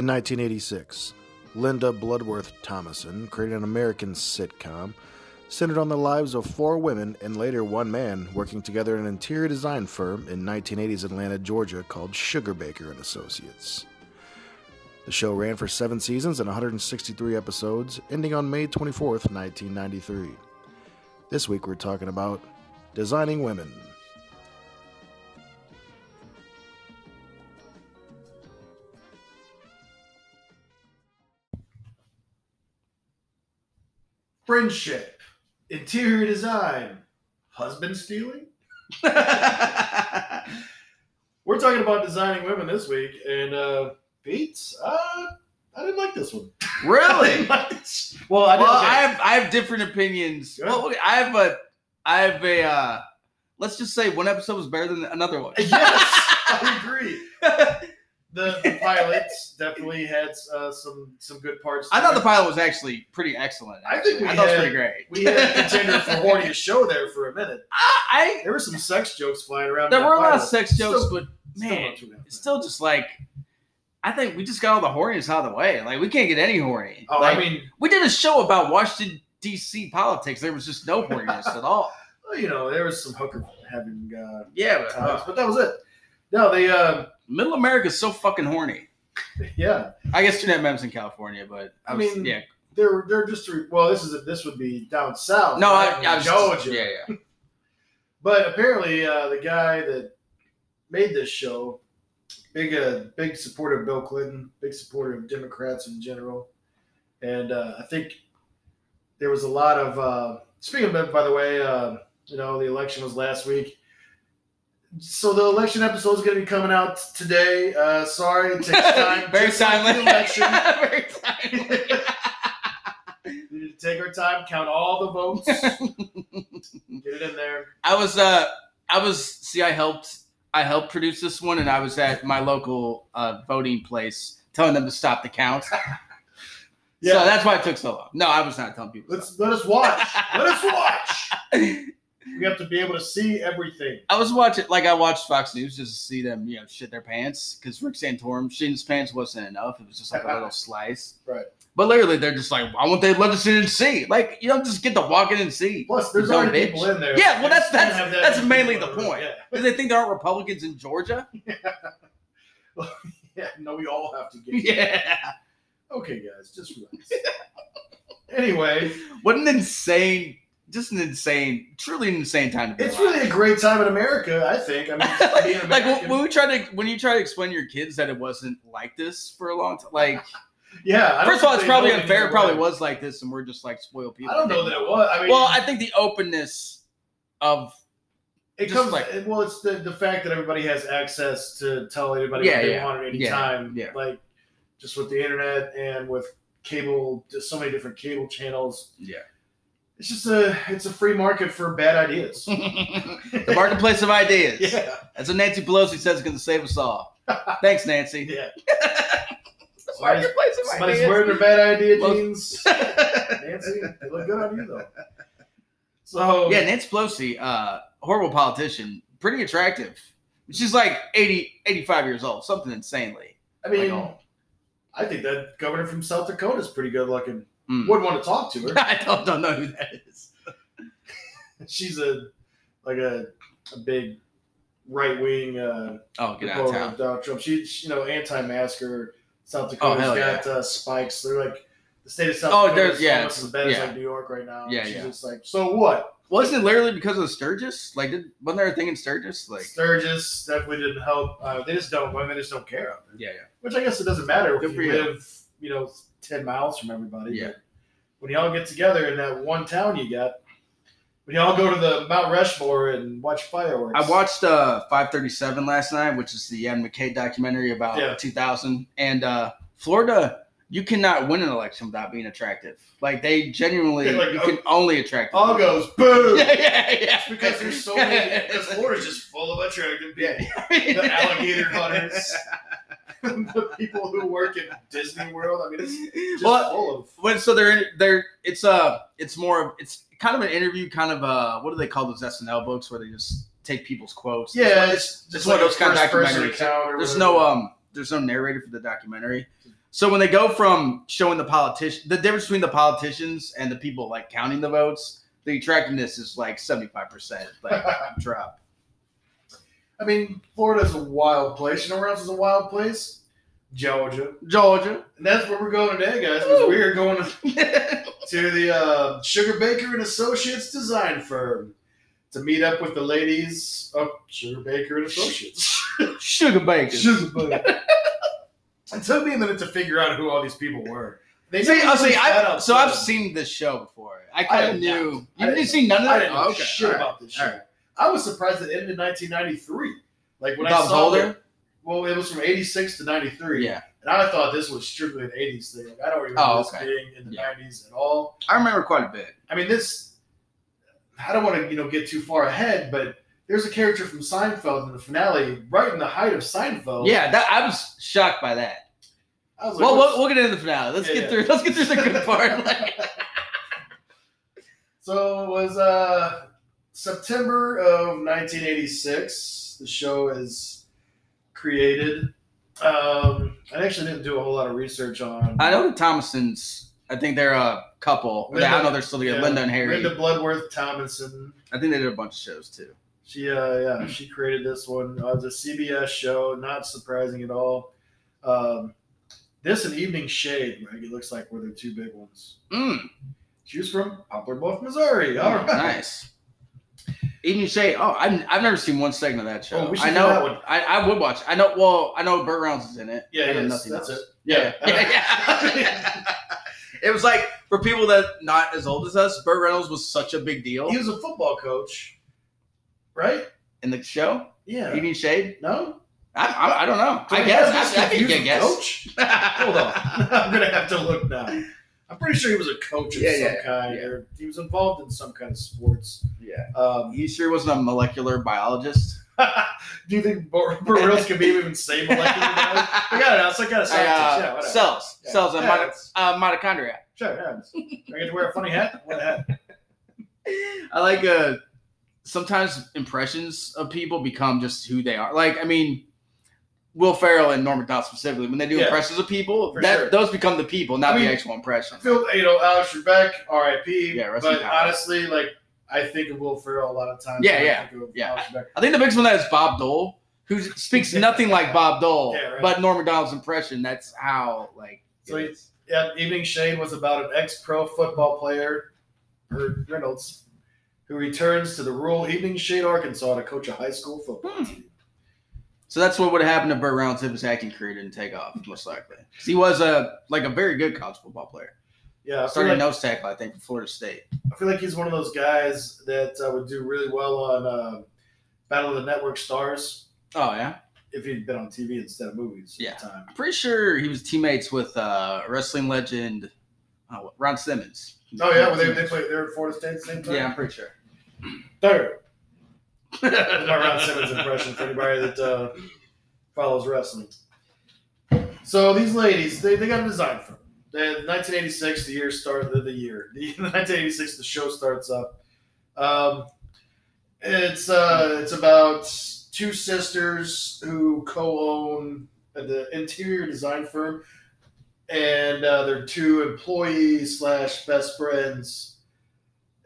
In 1986, Linda Bloodworth Thomason created an American sitcom centered on the lives of four women and later one man working together in an interior design firm in 1980s Atlanta, Georgia called Sugarbaker and Associates. The show ran for seven seasons and 163 episodes, ending on May 24th, 1993. This week we're talking about designing women. Friendship, interior design, husband stealing. We're talking about designing women this week, and uh, Beats. Uh, I didn't like this one. Really? didn't like this- Well, I, well, I have I have different opinions. Good. Well, I have a I have a uh, let's just say one episode was better than another one. yes, I agree. The, the pilots definitely had uh, some some good parts. I thought the pilot was actually pretty excellent. I think we I thought it was pretty great. we had a contender for horniest show there for a minute. I, There were some sex jokes flying around. There were a lot of sex jokes, Still- but man, bad. it's still just like I think we just got all the horniness out of the way. Like we can't get any horny. Oh, Like, I mean, we did a show about Washington D.C. politics. There was just no horniness at all. well, you know, there was some hooker having uh, Yeah, but, uh, but that was it. No, they, uh, Middle America's so fucking horny. yeah, I guess Jeanette Mem's in California, but I, I was, mean, yeah. they're they're just well, this is a, this would be down south. No, I, right? I was Georgia. yeah, yeah. But apparently, uh, the guy that made this show, big uh, big supporter of Bill Clinton, big supporter of Democrats in general, and uh, I think there was a lot of. Uh, speaking of by the way, uh, you know the election was last week. So the election episode is going to be coming out today. Uh, sorry, it takes time. Very timely. Election. Very timely. We need to take our time, count all the votes, get it in there. I was uh I was see I helped I helped produce this one and I was at my local uh, voting place telling them to stop the count. Yeah. So that's why it took so long. No, I was not telling people. Let's let us watch. let us watch. We have to be able to see everything. I was watching like I watched Fox News just to see them, you know, shit their pants because Rick Santorum shitting his pants wasn't enough. It was just like a little slice. Right. But literally, they're just like, I want they let us in and see. Like, you don't just get to walk in and see. Plus, there's already bitch. people in there. Yeah, well, that's- that's- that that's mainly the point. Because they think there aren't Republicans in Georgia. Yeah. yeah. No, we all have to get. Yeah. Okay, guys, just relax. anyway, What an insane, just an insane, truly an insane time to be it's alive. really a great time in America. I think. I mean, like when, when we try to when you try to explain to your kids that it wasn't like this for a long time. Like yeah. I first of all, it's probably unfair. It probably was like this, and we're just like spoiled people. I don't know that it was. I mean, Well, I think the openness of it comes like- well. It's the the fact that everybody has access to tell anybody Yeah, what they yeah. want at any Yeah, time. yeah. Like just with the internet and with cable, just so many different cable channels. yeah, It's just a it's a free market for bad ideas. the marketplace of ideas. yeah, That's what Nancy Pelosi says is going to save us all. Thanks, Nancy. yeah. The Somebody's, marketplace of somebody's wearing their bad idea jeans. Nancy, they look good on you though. So Yeah, Nancy Pelosi, uh, horrible politician, pretty attractive. She's like 80, 85 years old, something insanely. I mean, Like. I think that governor from South Dakota is pretty good looking. Mm. Wouldn't want to talk to her. I don't, don't know who that is. she's a like a, a big right wing uh, Oh, get out of town. Donald Trump. She, she you know anti-masker. South Oh, Dakota's hell got uh, spikes. They're like the state of South Oh, Dakota there's- is yeah, it's- as bad as yeah. like New York right now. Yeah, she's yeah. just like so what? Wasn't it literally because of Sturgis? Like, did, wasn't there a thing in Sturgis? Like, Sturgis definitely didn't help. Uh, they just don't. I mean, they just don't care out there. yeah, yeah. Which I guess it doesn't matter Good if you you. live, you know, ten miles from everybody. Yeah. When y'all get together in that one town you got, when y'all go to the Mount Rushmore and watch fireworks. I watched uh, 537 last night, which is the Ian McKay documentary about Yeah. 2000. And uh, Florida, you cannot win an election without being attractive. Like, they genuinely, Yeah, like, you oh, can only attract All goes boom. Yeah, yeah, yeah. It's because there's so many. Because Florida's just full of attractive people. The alligator hunters, the people who work in Disney World. I mean, it's just Well, full of. when so they're they're it's uh it's more of it's kind of an interview, kind of uh what do they call those SNL books where they just take people's quotes? Yeah, it's, it's just one of those kind of documentaries. There's whatever. no um there's no narrator for the documentary, So when they go from showing the politician, the difference between the politicians and the people like counting the votes, the attractiveness is like seventy five percent like drop. I mean, Florida's a wild place. You know where else is a wild place? Georgia. Georgia. And that's where we're going today, guys. Because we are going to, to the uh, Sugarbaker and Associates design firm to meet up with the ladies of Sugarbaker and Associates. Sugar bacon. Sugar Baker. it took me a minute to figure out who all these people were. They See, oh, see, I, so I've seen this show before. I I kind of knew. not. You didn't- didn't see none of I that? didn't know Oh, okay. shit right. about this shit. I was surprised it ended in 1993. Like when I Bob saw Holder? it, well, it was from 86 to 93. Yeah, And I thought this was strictly an 80s thing. Like, I don't remember Oh, this okay. being in the Yeah. 90s at all. I remember quite a bit. I mean, this. I don't want to, you know, get too far ahead, but there's a character from Seinfeld in the finale, right in the height of Seinfeld. Yeah, that I was shocked by that. I was like, Well, we'll, we'll get into the finale. Let's Yeah, get yeah. through. Let's get through the good part. Like, so it was uh, September of 1986. The show is created. Um, I actually didn't do a whole lot of research on. I know the Thomasons. I think they're a couple. I Linda- know they're still together. yeah, Linda and Harry. Linda Bloodworth Thomason. I think they did a bunch of shows too. She, uh, yeah, she created this one. Uh, it's a CBS show, not surprising at all. Um, this and Evening Shade, Greg, it looks like were the two big ones. Mm, She was from Poplar Bluff, Missouri. All right. nice. Evening Shade. Oh, I've, I've never seen one segment of that show. Oh, we should I know. that one. I, I would watch. I know. Well, I know Burt Reynolds is in it. Yeah, I know yes, nothing that's else. it. Yeah, yeah, yeah. it was like for people that not as old as us, Burt Reynolds was such a big deal he was a football coach, right? in the show. Yeah. Evening Shade. no? I, I, I don't know. I guess. I, I can confused get guess. Coach? Hold on. I'm going to have to look now. I'm pretty sure he was a coach of Yeah, some yeah, kind, yeah. or he was involved in some kind of sports. Yeah. Um, You sure wasn't a molecular biologist? do you think Burrills can be even say molecular biology? I got it. It's like kind of scientist. Uh, yeah, cells, cells, and uh, mitochondria. Sure, yeah. I get to wear a funny hat? What hat. I like uh sometimes impressions of people become just who they are. Like I mean, Will Ferrell and Norm Macdonald specifically, when they do Yeah. impressions of people, For that sure. those become the people, not I mean, the actual impression. I feel, you know, Alex Trebek, R.I.P. Yeah, but honestly, like, I think of Will Ferrell a lot of times. Yeah, when I yeah, yeah. I think the biggest one that is Bob Dole, who speaks nothing like Bob Dole, Yeah, right. but Norm Macdonald's impression. That's how like. So it he- is. Yeah, Evening Shade was about an ex-pro football player, Reynolds, who returns to the rural Evening Shade, Arkansas, to coach a high school football Hmm. team. So that's what would have happened to Burt Reynolds if his acting career didn't take off, most likely. 'Cause he was a like a very good college football player. Yeah, I Started like, nose tackle, I think, for Florida State. I feel like he's one of those guys that uh, would do really well on uh, Battle of the Network Stars Oh yeah, if he'd been on TV instead of movies Yeah. at the time. I'm pretty sure he was teammates with uh, wrestling legend oh, Ron Simmons. Oh yeah, well, they, they played. They were at Florida State at the same time. Yeah, I'm pretty sure. third. My Ron Simmons impression for anybody that uh, follows wrestling. So these ladies, they, they got a design firm. They, 1986, the year start the, the year. The 1986, the show starts up. Um, it's uh, it's about two sisters who co-own the interior design firm, and uh, they're two employees slash best friends,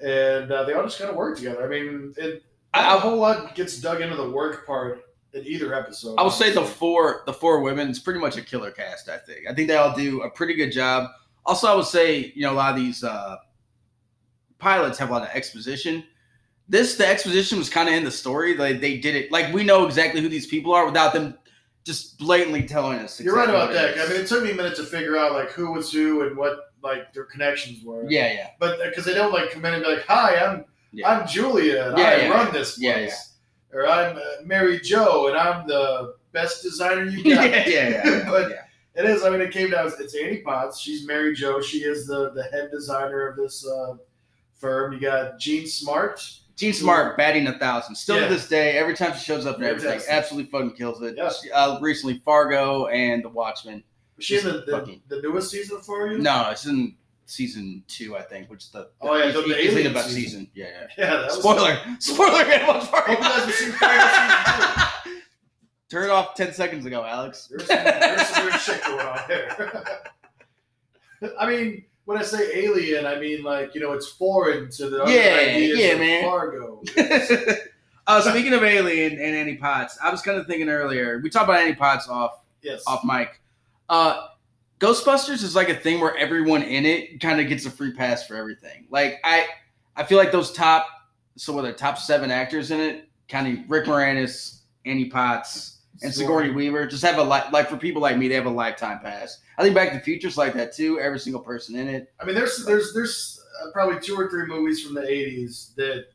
and uh, they all just kind of work together. I mean, it, I- a whole lot gets dug into the work part in either episode. I would say the four the four women is pretty much a killer cast. I think. I think they all do a pretty good job. Also, I would say you know a lot of these uh, pilots have a lot of exposition. This the exposition was kind of in the story. Like they did it like we know exactly who these people are without them just blatantly telling us. You're right about that. I mean, it took me a minute to figure out like who was who and what like their connections were. yeah, yeah, But because they don't like come in and be like, "Hi, I'm Yeah. I'm Julia and Yeah, I yeah, run this yeah, place," or "I'm uh, Mary Jo and I'm the best designer you got." yeah, yeah. But- yeah. It is. I mean, it came down. It's Annie Potts. She's Mary Jo. She is the the head designer of this uh, firm. You got Jean Smart. Jean Smart batting a thousand. Still to this day, every time she shows up and everything, absolutely fucking kills it. Yeah. She- uh, recently, Fargo and The Watchmen. Was she in the, the, fucking- the newest season for you? No, it's in season two, I think, which is the Oh, yeah, the- the alien best season. season. Yeah, yeah. Yeah. That was, Spoiler, spoiler. Get much Fargo. Hope you guys have seen Fargo season Turn it off ten seconds ago, Alex. There's some, there's some weird shit going on there. I mean, when I say alien, I mean like you know it's foreign to the Yeah, ideas yeah, of man. Fargo. uh, speaking of Alien and Annie Potts, I was kind of thinking earlier. We talked about Annie Potts off Yes. off mic. Uh, Ghostbusters is like a thing where everyone in it kind of gets a free pass for everything. Like I, I feel like those top, so what are the top seven actors in it? Kind of Rick Moranis, Annie Potts, and Sigourney Weaver just have a li- like for people like me, they have a lifetime pass. I think Back to the Future's like that too. Every single person in it. I mean, there's there's there's uh, probably two or three movies from the '80s that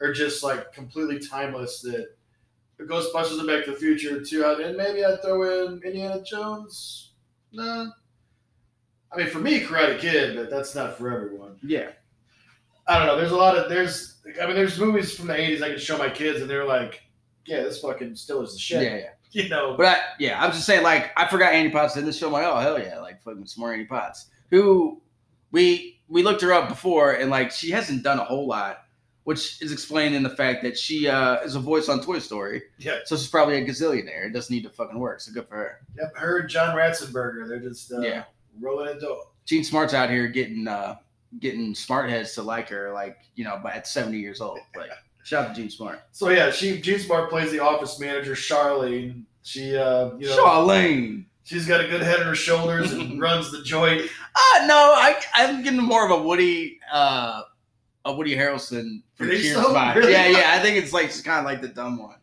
are just like completely timeless. That Ghostbusters and Back to the Future too, and maybe I'd throw in Indiana Jones. No, I mean for me, Karate Kid, but that's not for everyone. Yeah, I don't know. There's a lot of there's. I mean, there's movies from the '80s I can show my kids, and they're like, "Yeah, this fucking still is the shit." yeah, yeah. You know, But I, yeah, I'm just saying, like, I forgot Annie Potts in this show. I'm like, oh hell yeah, like fucking some more Annie Potts. Who we we looked her up before, and like she hasn't done a whole lot, which is explained in the fact that she uh, is a voice on Toy Story, yeah, so she's probably a gazillionaire. It doesn't need to fucking work. So good for her. yep. Her John Ratzenberger, they're just uh, Yeah. Rolling it dough. Jean Smart's out here getting uh getting smart heads to like her, like you know, by at 70 years old. Like, shout out to Jean Smart. So yeah, she Jean Smart plays the office manager Charlene. She uh you know Charlene. she's got a good head on her shoulders and runs the joint. Uh, no, I, I'm getting more of a Woody, uh, a Woody Harrelson for Cheers so? vibe. Really? Yeah, yeah. I think it's like just kind of like the dumb one.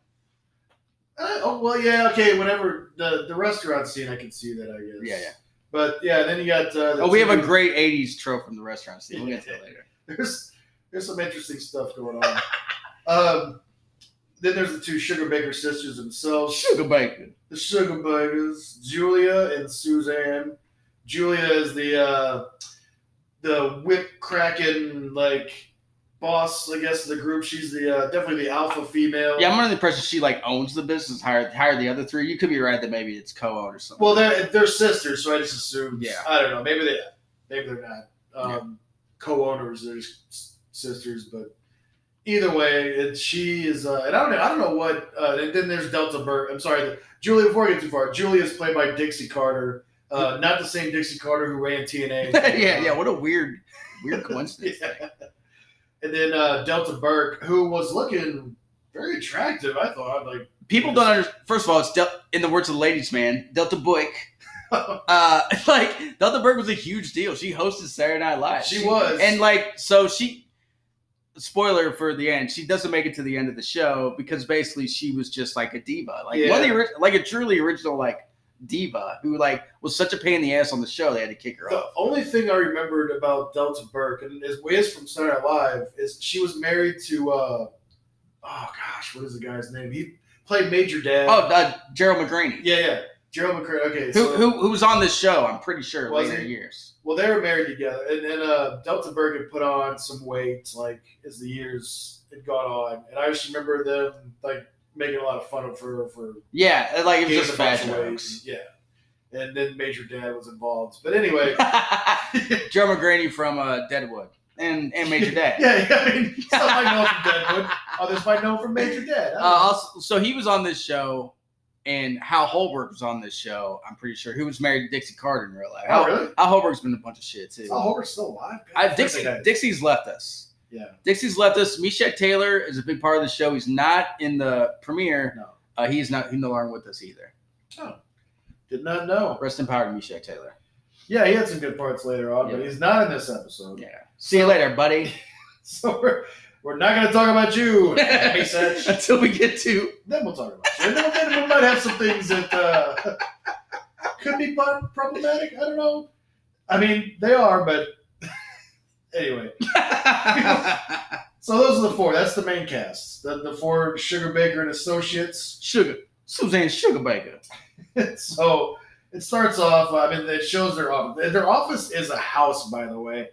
Uh, oh well, yeah, okay. Whenever the the restaurant scene, I can see that. I guess. Yeah, yeah. But yeah, then you got. Uh, Oh, we have a great '80s trope from the restaurant scene. We'll get to that later. There's there's some interesting stuff going on. um, then there's the two Sugarbaker sisters themselves. Sugar bacon. the Sugarbakers, Julia and Suzanne. Julia is the uh, the whip cracking like boss, I guess, of the group. She's the uh, definitely the alpha female. Yeah, I'm under the impression she like owns the business. Hired hired the other three. You could be right that maybe it's co-owned or something. Well, they're they're sisters, so I just assumed. Yeah. I don't know. Maybe they maybe they're not um, co-owners. They're just sisters, but. Either way, it, she is, uh, and I don't know. I don't know what. Uh, and then there's Delta Burke. I'm sorry, the, Julia. Before I get too far, Julia is played by Dixie Carter, uh, not the same Dixie Carter who ran TNA. yeah, yeah. What a weird, weird coincidence. Yeah. And then uh, Delta Burke, who was looking very attractive, I thought. Like, People don't understand. First of all, it's Del- in the words of the ladies' man, Delta Boyk. uh, like Delta Burke was a huge deal. She hosted Saturday Night Live. She was. and like so she. Spoiler for the end. She doesn't make it to the end of the show because basically she was just like a diva, like one of the like a truly original like diva who like was such a pain in the ass on the show. They had to kick her the off. The only thing I remembered about Delta Burke, and is, is from Saturday Night Live, is she was married to, uh, oh gosh, what is the guy's name? He played Major Dad. Oh, uh, Gerald McRaney, yeah, yeah. Gerald McCray. Okay, who, so, who who was on this show? I'm pretty sure Was later he? years. well, they were married together, and then uh, Delta Burke had put on some weight, like as the years had gone on, and I just remember them like making a lot of fun of her for Yeah, like it was just a bunch fat of jokes. Yeah, and then Major Dad was involved, but anyway, Joe McRaney from uh, Deadwood and and Major Dad. yeah, I mean, some might know from Deadwood, others might know from Major Dad. Uh, also, so he was on this show, and Hal Holbrook was on this show. I'm pretty sure. Who was married to Dixie Carter in real life? oh, Hal, really? Hal Holbrook's been a bunch of shit too. Is Hal Holbrook still alive? I, Dixie. Dixie's left us. Yeah. Dixie's left us. Meshach Taylor is a big part of the show. He's not in the premiere. No. Uh, he's not. He's no longer with us either. Oh. Did not know. Rest in power to Meshach Taylor. Yeah, he had some good parts later on, but he's not in this episode. Yeah. See you later, buddy. So we're, we're not going to talk about you, Until we get to Then we'll talk about you. And then, then we might have some things that uh, could be problematic. I don't know. I mean, they are, but anyway. So those are the four. That's the main cast. The, the four Sugar Baker and Associates. Sugar Suzanne Sugarbaker. so it starts off. I mean, it shows their office. Their office is a house, by the way.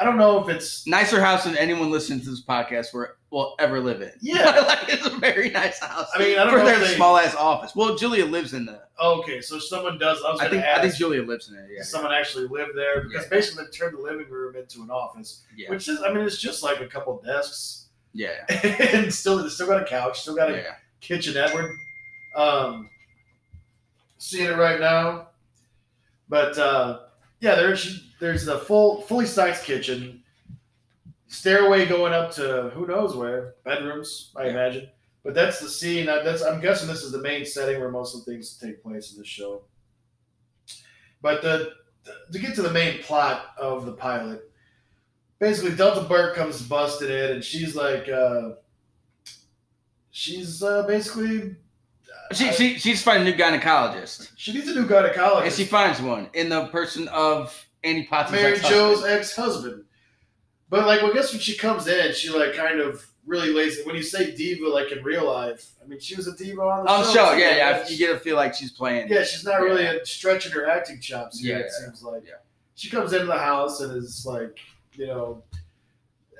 I don't know if it's Nicer house than anyone listening to this podcast will, will ever live in. Yeah. like it's a very nice house. I mean, I don't for know their they- small ass office. Well, Julia lives in the. okay. So someone does. I was I think to I think. Julia lives in it. Yeah. Someone actually lived there because Yeah. basically they turned the living room into an office, Yeah. which is, I mean, it's just like a couple desks Yeah. and still, still got a couch, still got a Yeah. kitchenette. Where, Um, seeing it right now, but uh, yeah, there's there's a full fully sized kitchen, stairway going up to who knows where bedrooms, I Yeah. imagine. But that's the scene. That's I'm guessing this is the main setting where most of the things take place in this show. But the, to get to the main plot of the pilot, basically Delta Burke comes busted in, and she's like, uh, she's uh, basically She, she she's finding a new gynecologist, she needs a new gynecologist. and she finds one in the person of Annie Potts' Mary. Joe's ex-husband. But like, well, I guess when she comes in, she like kind of really lays. it. When you say diva, like in real life, I mean, she was a diva on the On show. show, yeah, yeah. right? You get to feel like she's playing. Yeah, she's not Yeah. really stretching her acting chops here. Yeah, it seems like. yeah. She comes into the house and is like, you know,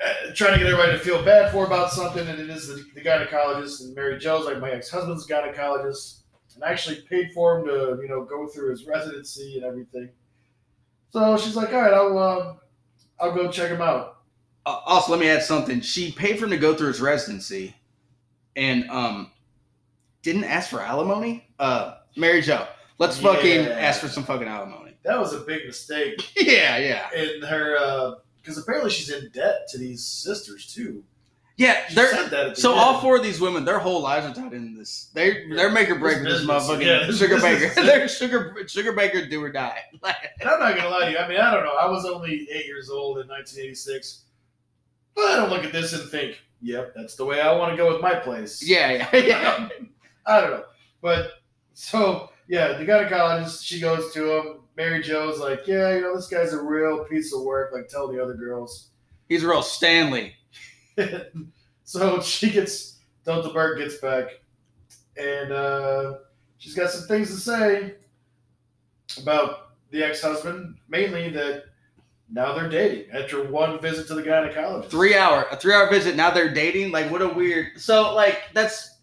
uh, trying to get everybody to feel bad for about something, and it is the, the gynecologist. And Mary Jo's like, my ex-husband's gynecologist, and I actually paid for him to, you know, go through his residency and everything. So she's like, all right, I'll, uh, I'll go check him out. Uh, also, let me add something. She paid for him to go through his residency, and um, didn't ask for alimony. Uh, Mary Jo, let's fucking ask for some fucking alimony. That was a big mistake yeah, yeah, in her, because apparently she's in debt to these sisters too. Yeah. They're said that at the so all four of these women, their whole lives are tied into this. They they're make or break with This motherfucking yeah, sugar business. baker. they're sugar sugar baker, do or die. And I'm not gonna lie to you. I mean, I don't know. I was only eight years old in 1986, but I don't look at this and think, "Yep, that's the way I want to go with my place." yeah, yeah, yeah. I don't know, but so yeah, the gynecologist she goes to him. Mary Jo's like, "Yeah, you know, this guy's a real piece of work." Like, tell the other girls. He's a real Stanley. So she gets Delta Burke gets back, and uh, she's got some things to say about the ex-husband, mainly that now they're dating after one visit to the gynecologist. Three hour, a three hour visit. Now they're dating. Like, what a weird. So, like, that's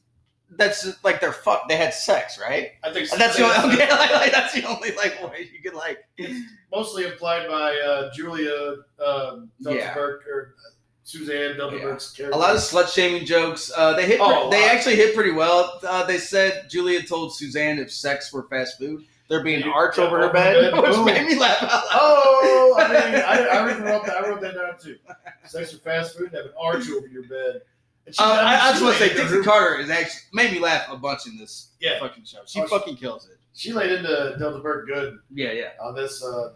that's like they're fuck. They had sex, right? I think That's the only, okay, like, like, that's the only like way you could like. It's mostly implied by uh, Julia um, Delta Yeah. Burke or Suzanne Delta Yeah. Character. A lot of slut shaming jokes. Uh, they hit. Oh, a they actually hit pretty well. Uh, they said Julia told Suzanne if sex were fast food, there'd be an arch over her bed, bed, which made me laugh. Oh, I mean, I, I wrote that. I wrote that down too. Sex or fast food, have an arch over your bed. She- Uh, I mean, I, I just want to say Dixie Carter is actually made me laugh a bunch in this Yeah. fucking show. She Oh, she- fucking kills it. She laid into Delta Burke good Yeah, yeah. on this uh,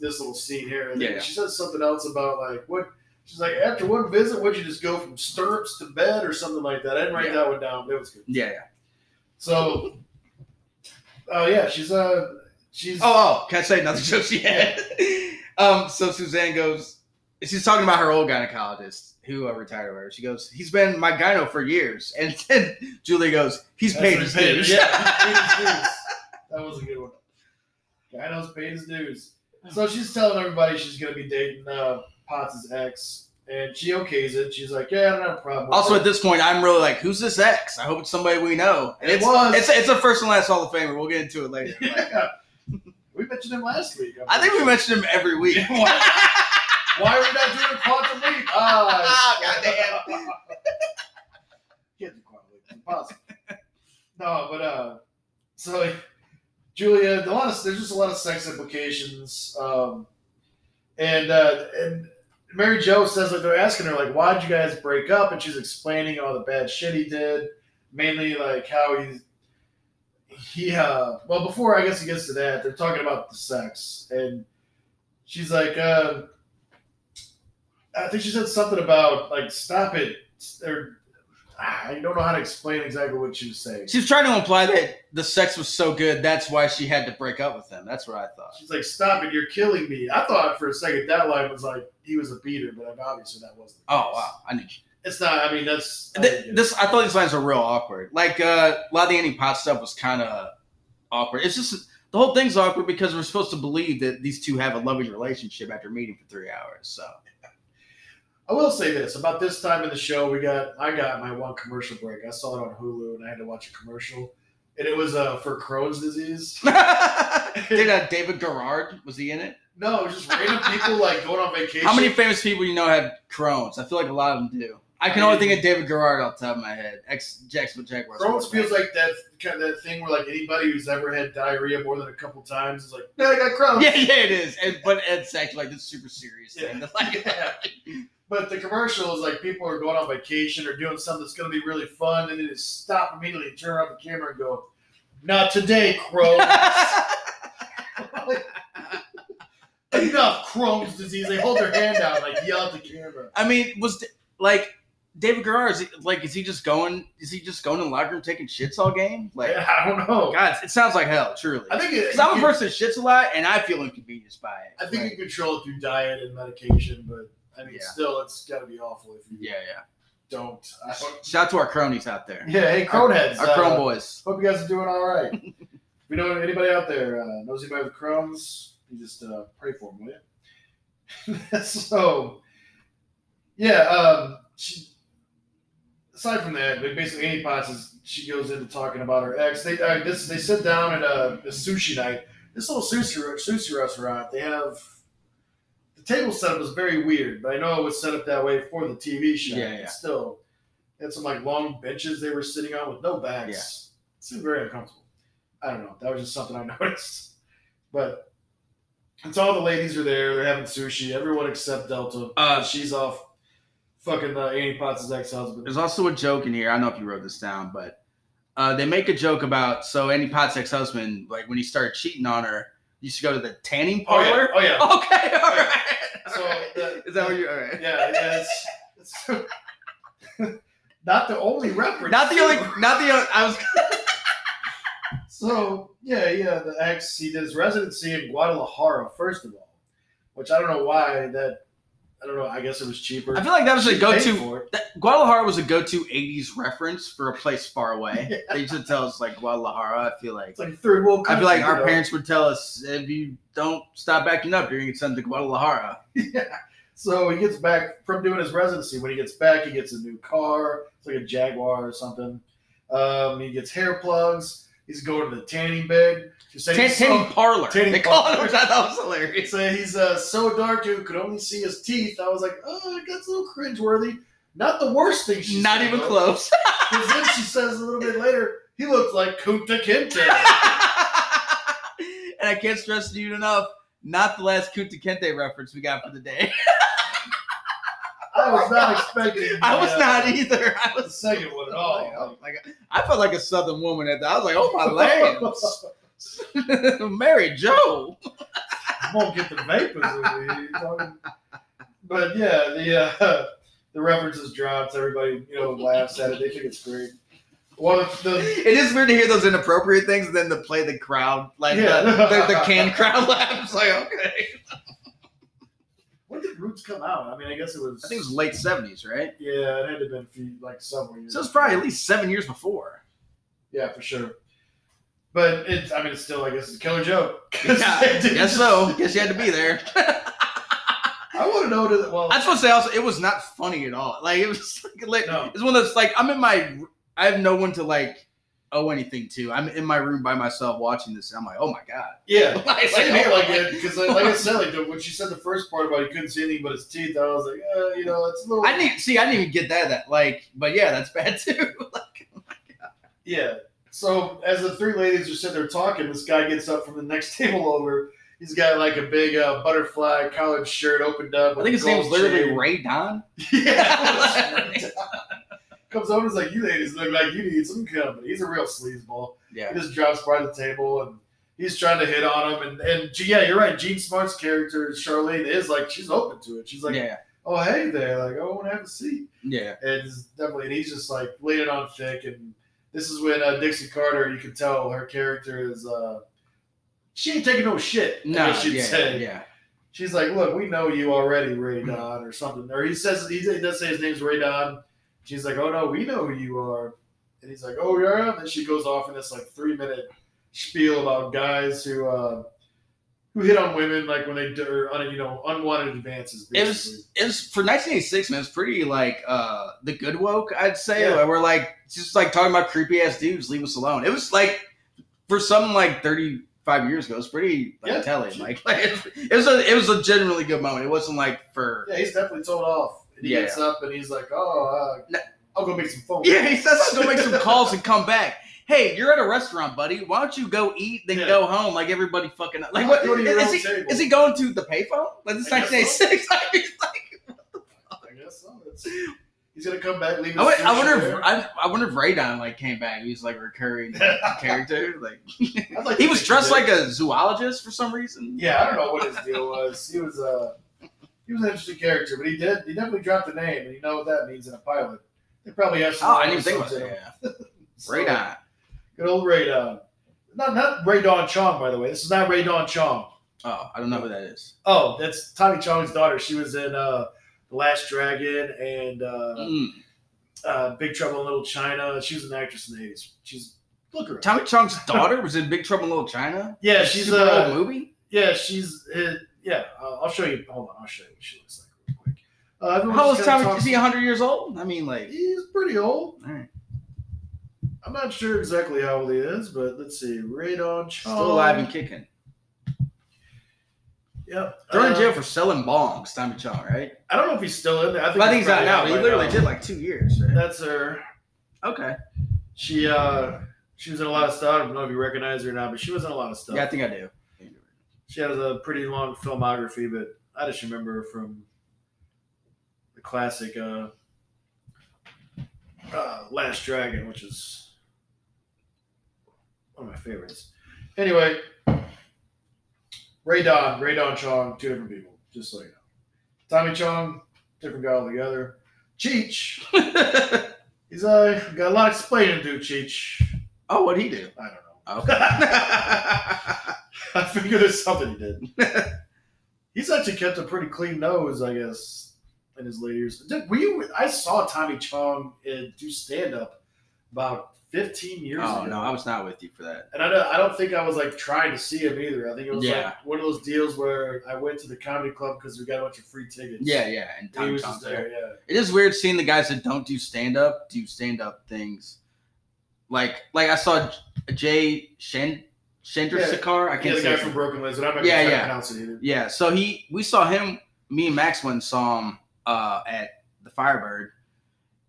this little scene here. And Yeah, yeah. she says something else about like what she's like after one visit, would you just go from stirrups to bed or something like that? I didn't write Yeah. that one down. but It was good. Yeah, yeah. So, oh yeah, she's uh she's Oh, oh, can I say another joke she had? um, so Suzanne goes, she's talking about her old gynecologist who uh, retired over. She goes, he's been my gyno for years, and then Julie goes, he's That's paid his paid. dues. Yeah, he paid his dues. That was a good one. Guy knows paid his dues. So she's telling everybody she's gonna be dating uh, Potts' ex, and she okays it. She's like, "Yeah, I don't have a problem." Also, it." at this point, I'm really like, who's this ex? I hope it's somebody we know. And It it's, was. It's, it's a first and last Hall of Famer. We'll get into it later. Like, yeah. we mentioned him last week. I think pretty we mentioned him every week. Why- Why are we not doing quantum leap? Ah, Ah, goddamn. Can't do quantum leap. Impossible. No, but uh, so Julia, a lot of there's just a lot of sex implications, um, and uh, and Mary Jo says like they're asking her like, why'd you guys break up? And she's explaining all the bad shit he did, mainly like how he's he uh well before I guess he gets to that, they're talking about the sex and she's like uh I think she said something about like stop it or I don't know how to explain exactly what she was saying. She was trying to imply that the sex was so good, that's why she had to break up with him. That's what I thought. She's like, "Stop it! You're killing me." I thought for a second that line was like he was a beater, but obviously that wasn't. the Oh wow, I knew. It's not. I mean, that's I Th- this I thought these lines were real awkward. Like uh, a lot of the Annie Potts stuff was kind of awkward. It's just the whole thing's awkward because we're supposed to believe that these two have a loving relationship after meeting for three hours. So I will say this about this time in the show, we got I got my one commercial break. I saw it on Hulu, and I had to watch a commercial, and it was uh, for Crohn's disease. did uh, David Garrard was he in it? No, it was just random people like going on vacation. How many famous people you know had Crohn's? I feel like a lot of them do. I can only think of David Garrard off the top of my head. Ex Jacksonville Jaguars. Crohn's feels like that kind of that thing where like anybody who's ever had diarrhea more than a couple times is like, yeah, I got Crohn's. Yeah, yeah, it is. And, but it's actually like this super serious thing. That's Like, Yeah. But the commercial is like people are going on vacation or doing something that's going to be really fun, and then they stop immediately, turn on the camera, and go, "Not today, Crohn's." Enough Crohn's disease. They hold their hand out, like yell at the camera. I mean, was like David Garrard? Is he, like, is he just going? Is he just going in the locker room taking shits all game? Like, Yeah, I don't know. God, it sounds like hell. Truly, I think it, because I'm a person that shits a lot, and I feel inconvenienced by it. I think Like, you control it through diet and medication, but I mean, Yeah. still, it's got to be awful if you yeah, yeah. don't. I Shout out to our cronies out there. Yeah, hey, Croneheads. Our uh, crone boys. Hope you guys are doing all right. if you know anybody out there uh, knows anybody with Crohn's, you just uh, pray for them, will you? so, yeah. Um, she, aside from that, but basically, Annie Potts is she goes into talking about her ex. They uh, this they sit down at a, a sushi night. This little sushi sushi restaurant. They have table setup was very weird, but I know it was set up that way for the TV show. Yeah, yeah. Still, they had some like long benches they were sitting on with no backs. Yeah. It seemed very uncomfortable. I don't know. That was just something I noticed. But it's all the ladies are there. They're having sushi. Everyone except Delta. Uh, she's off fucking uh, Annie Potts' ex-husband. There's also a joke in here. I don't know if you wrote this down, but uh, they make a joke about so Annie Potts' ex-husband, like when he started cheating on her, used to go to the tanning Oh yeah. parlor. Oh yeah. Okay, all right. So the- is that what you? All right. Yeah, yeah. It's, it's not the only reference. Not the only. Not the only. I was. So yeah, yeah. The ex he did his residency in Guadalajara first of all, which I don't know why that. I don't know. I guess it was cheaper. I feel like that was a go-to. That, Guadalajara was a go-to '80s reference for a place far away. Yeah. They used to tell us like Guadalajara. I feel like. It's like third world. I feel like our know? parents would tell us if you don't stop backing up, you're gonna get sent to Guadalajara. yeah. So he gets back from doing his residency. When he gets back, he gets a new car. It's like a Jaguar or something. Um, he gets hair plugs. He's going to the tanning bed. He said Tan- he's tanning so, parlor. tanning they call it, parlor. which I thought was hilarious. said he's uh, so dark you could only see his teeth. I was like, oh, that's a little cringeworthy. Not the worst thing Not even close. Because then she says a little bit later, he looks like Kunta Kinte. and I can't stress to you enough, not the last Kunta Kinte reference we got for the day. I was not expecting. I was uh, not either. I The was second one at all. like. I felt like a southern woman at that. I was like, oh my lands. Mary Jo. won't get the vapors over here. you talking- But yeah, the uh, the references drops. Everybody you know laughs at it. They think it's great. One of the It is weird to hear those inappropriate things and then to play the crowd, like Yeah. the, the, the canned crowd laughs. Like, okay. when did Roots come out? I mean, I guess it was. I think it was late 70s, right? Yeah, it had to have been few, like several years. So it's probably at least seven years before. yeah, for sure. But it's. I mean, it's still. I guess it's a killer joke. Yeah, guess so. Guess you had to be there. I want to know that. Well, I just want to say also, it was not funny at all. Like it was like, No. it's one of those like I'm in my I have no one to like owe anything to. I'm in my room by myself watching this. I'm like, oh my god. yeah. Like, Same like, here, oh like because like, like I said, like the, when she said the first part about he couldn't see anything but his teeth, I was like, uh, you know, it's a little. I didn't see. I didn't even get that. That like, but yeah, that's bad too. like, oh my god. Yeah. So as the three ladies are sitting there talking, this guy gets up from the next table over. He's got like a big uh, butterfly collared shirt opened up. I think his name was literally chain. Ray Don. yeah. Comes over and is like, "You ladies look like you need some company." He's a real sleazeball. Yeah. He just drops by the table and he's trying to hit on him. And and yeah, you're right. Jean Smart's character Charlene is like she's open to it. She's like, yeah. "Oh hey there, like oh, I want to have a seat." Yeah. and definitely and he's just like laying on thick and this is when uh, Dixie Carter you can tell her character is uh she ain't taking no shit No. guess you'd Yeah. say Yeah. she's like look we know you already Ray Don or something or he says he, he does say his name's Ray Don she's like oh no we know who you are and he's like oh yeah and then she goes off in this like three minute spiel about guys who uh who hit on women like when they do or, un- you know unwanted advances It was it was for 1986, man. It's pretty like uh the good woke, I'd say. Yeah. We're like just like talking about creepy ass dudes, leave us alone. It was like for some like 35 years ago, it's pretty like Yeah. telling. Like, like it, it was a it was a genuinely good moment. It wasn't like for Yeah, he's definitely told off. And he Yeah, gets up and he's like, "Oh, uh, No. I'll go make some phone." Yeah, he says I'll go make some calls and come back. Hey, you're at a restaurant, buddy. Why don't you go eat, then Yeah. go home like everybody fucking like? What go your is he? table? Is he going to the payphone? Like this I guess 1986? I mean, like, I guess so. It's, he's gonna come back. Leave. I, I wonder if. I, I wonder if Ray Don like came back. He was like a recurring character. Like like he was dressed like a zoologist for some reason. Yeah, I don't know what his deal was. He was uh he was an interesting character, but he did he definitely dropped the name, and you know what that means in a pilot. They probably have some. Oh, I didn't even think about that. Yeah. So, Ray Don. Good old Ray Don. Not not Rae Dawn Chong, by the way. This is not Rae Dawn Chong. Oh, I don't know who that is. Oh, that's Tommy Chong's daughter. She was in uh The Last Dragon and uh, Mm. uh Big Trouble in Little China. She was an actress in the eighties. She's look her. Tommy Chong's daughter was in Big Trouble in Little China. Yeah, A she's super uh, old movie. Yeah, she's uh, yeah. Uh, I'll show you. Hold on, I'll show you what she looks like real quick. Uh, How old is Tommy? Is he 100 years old? I mean, like, He's pretty old. all right. I'm not sure exactly how old he is, but let's see. Rae Dawn Chong. still alive and kicking. Yep. Thrown in Uh, jail for selling bongs, Tommy Chong, right? I don't know if he's still in there. I think, Well, I think he's out now. But he literally now. did like two years, right? That's her. Okay. She uh she was in a lot of stuff. I don't know if you recognize her or not, but she was in a lot of stuff. Yeah, I think I do. She has a pretty long filmography, but I just remember her from the classic uh, uh, Last Dragon, which is one of my favorites. Anyway, Ray Don, Rae Dawn Chong, two different people, just so you know. Tommy Chong, different guy altogether. Cheech, he's uh, got a lot of explaining to do, Cheech. oh, what'd he do? I don't know. Okay. I figure there's something he did. He's actually kept a pretty clean nose, I guess, in his later years. Did, were you, I saw Tommy Chong uh, do stand up about 15 years oh ago. no, I was not with you for that. and I don't, I don't think I was like trying to see him either. I think it was Yeah. like one of those deals where I went to the comedy club because we got a bunch of free tickets. Yeah, yeah, and And he was there. there. Yeah. It is weird seeing the guys that don't do stand up do stand up things. Like, like I saw Jay Shen Chandrasekhar. I can't the say guy from. Broken Lizard. I'm not Yeah, yeah, yeah. pronounce it either. Yeah, so he we saw him. Me and Max went and saw him uh, at the Firebird,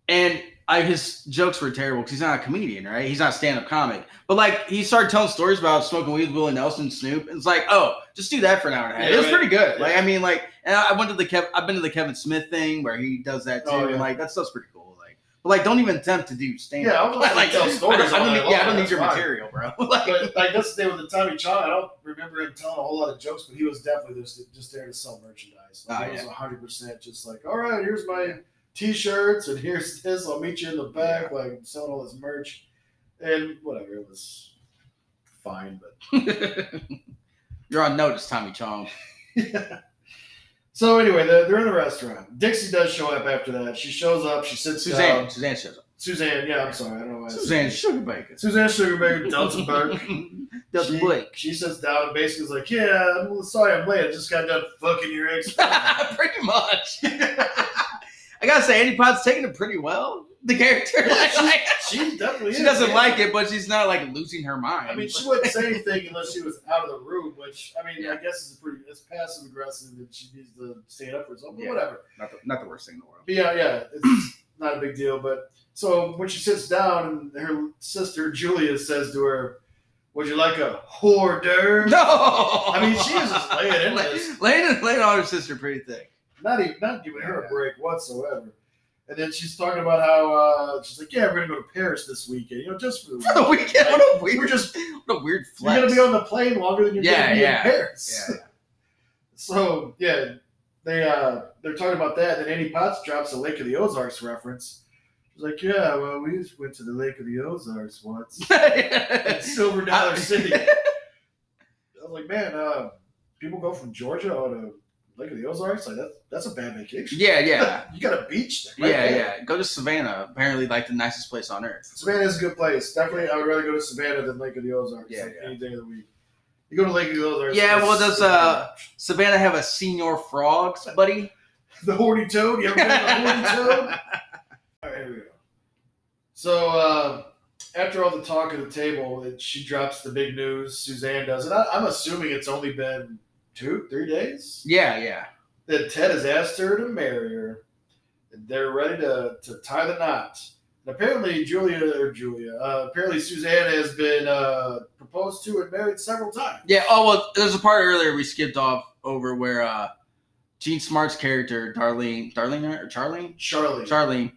and I, his jokes were terrible because he's not a comedian, right? He's not a stand-up comic. But like he started telling stories about smoking weed with Willie Nelson, Snoop. And it's like, oh, just do that for an hour and a half. Yeah, it was right. pretty good. Like I mean, like, and I went to the Kev. I've been to the Kevin Smith thing where he does that oh, too, Oh, yeah. and like that stuff's pretty cool. Like, but like, don't even attempt to do stand-up. Yeah, I was like, tell I stories don't, I don't need, yeah, I don't need your fine. material, bro. like, But like the thing with the Tommy Chong. I don't remember him telling a whole lot of jokes, but he was definitely just just there to sell merchandise. Like, Oh, it was yeah. hundred percent just like, all right, here's my T-shirts and here's this. I'll meet you in the back, like selling all this merch and whatever. It was fine, but You're on notice, Tommy Chong. but so anyway, they're, they're in the restaurant. Dixie does show up after that. She shows up. She sits Suzanne, down. Suzanne shows up. Suzanne, yeah, I'm sorry, I don't know why. Suzanne. Sugarbaker. Suzanne Sugarbaker, Delta Burke. Delta she, Blake. She sits down and basically is like, "Yeah, I'm sorry I'm late. I just got done fucking your ex." pretty much. I gotta say, Annie Potts taking it pretty well. The character, like, like, she definitely. she is, doesn't yeah. like it, but she's not like losing her mind. I mean, she wouldn't say anything unless she was out of the room, which I mean, I guess is pretty. It's passive aggressive that she needs to stand up for herself. But Yeah. whatever. not the, not the worst thing in the world. But yeah, yeah, it's not a big deal. But so when she sits down, and her sister Julia says to her, "Would you like a hors d'oeuvre?" No, I mean, she is just laying in this. laying, laying on her sister pretty thick. Not even not giving her a break whatsoever. And then she's talking about how uh, she's like, "Yeah, we're gonna go to Paris this weekend. You know, just for the For the weekend. what a We're just what a weird you're gonna be on the plane longer than you're Yeah, gonna be yeah. in Paris." yeah, So yeah, they uh they're talking about that. Then Annie Potts drops a Lake of the Ozarks reference. She's like, "Yeah, well, we just went to the Lake of the Ozarks once, in Silver Dollar City." I was like, "Man, uh, people go from Georgia to Lake of the Ozarks. Like that, that's a bad vacation. yeah, yeah, you got a beach there. right yeah, there. yeah. Go to Savannah. Apparently, like the nicest place on earth. Savannah is a good place. Definitely, I would rather go to Savannah than Lake of the Ozarks. Yeah, like yeah. any day of the week. You go to Lake of the Ozarks. Yeah, well, does, uh, Savannah have a Señor Frogs, buddy? the horny toad? You ever been to the horny toad? All right, here we go. So uh, after all the talk at the table, it, she drops the big news. Suzanne does, and I, I'm assuming it's only been two, three days Yeah, yeah. that Ted has asked her to marry her. they're ready to, to tie the knot. And apparently, Julia or Julia, uh, apparently Suzanne has been uh, proposed to and married several times. Yeah. Oh well, there's a part earlier we skipped off over where uh, Jean Smart's character Darlene, Darlene or Charlene, Charlie. Charlene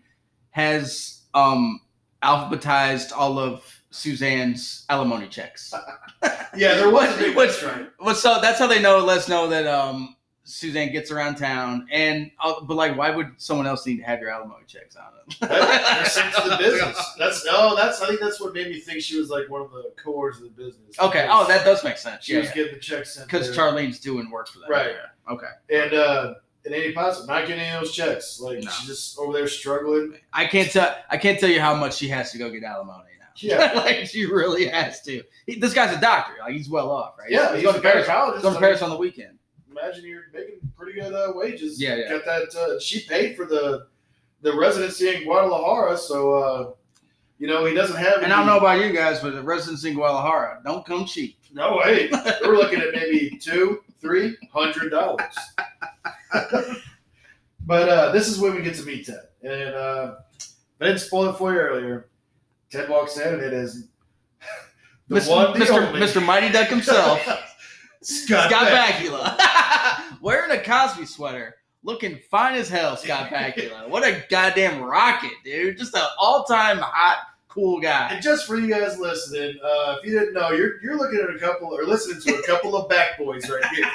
has um alphabetized all of Suzanne's alimony checks. yeah, there was What- big what- mistrial. Well, so that's how they know. Let's know that um Suzanne gets around town, and uh, but like, why would someone else need to have your alimony checks on them? to the business. That's no. that's I think that's what made me think she was like one of the cores of the business. okay. Oh, that does make sense. she Yeah, was getting the checks sent because. Charlene's doing work for them. Right. Yeah. Okay. and uh, it ain't possible. Not getting any of those checks. Like No. she's just over there struggling. I can't tell. I can't tell you how much she has to go get alimony. Yeah. like she really has to. He, this guy's a doctor. Like he's well off, right? Yeah, he's, he's going to Paris. gynecologist. Going to Paris on the weekend. Imagine you're making pretty good uh, wages. Yeah, yeah. Got that. Uh, she paid for the the residency in Guadalajara, so uh, you know he doesn't have. And I don't know about you guys, but the residents in Guadalajara don't come cheap. No way. We're looking at maybe two, three hundred dollars. but uh, this is when we get to meet Ted, and uh, I didn't spoil it for you earlier. Ted walks in, and it is the Mr. one, the Mr. only Mr. Mighty Duck himself, Scott, Scott Bakula, wearing a Cosby sweater, looking fine as hell. Scott Bakula, what a goddamn rocket, dude! Just an all-time hot, cool guy. And just for you guys listening, uh, if you didn't know, you're you're looking at a couple or listening to a couple of back boys right here.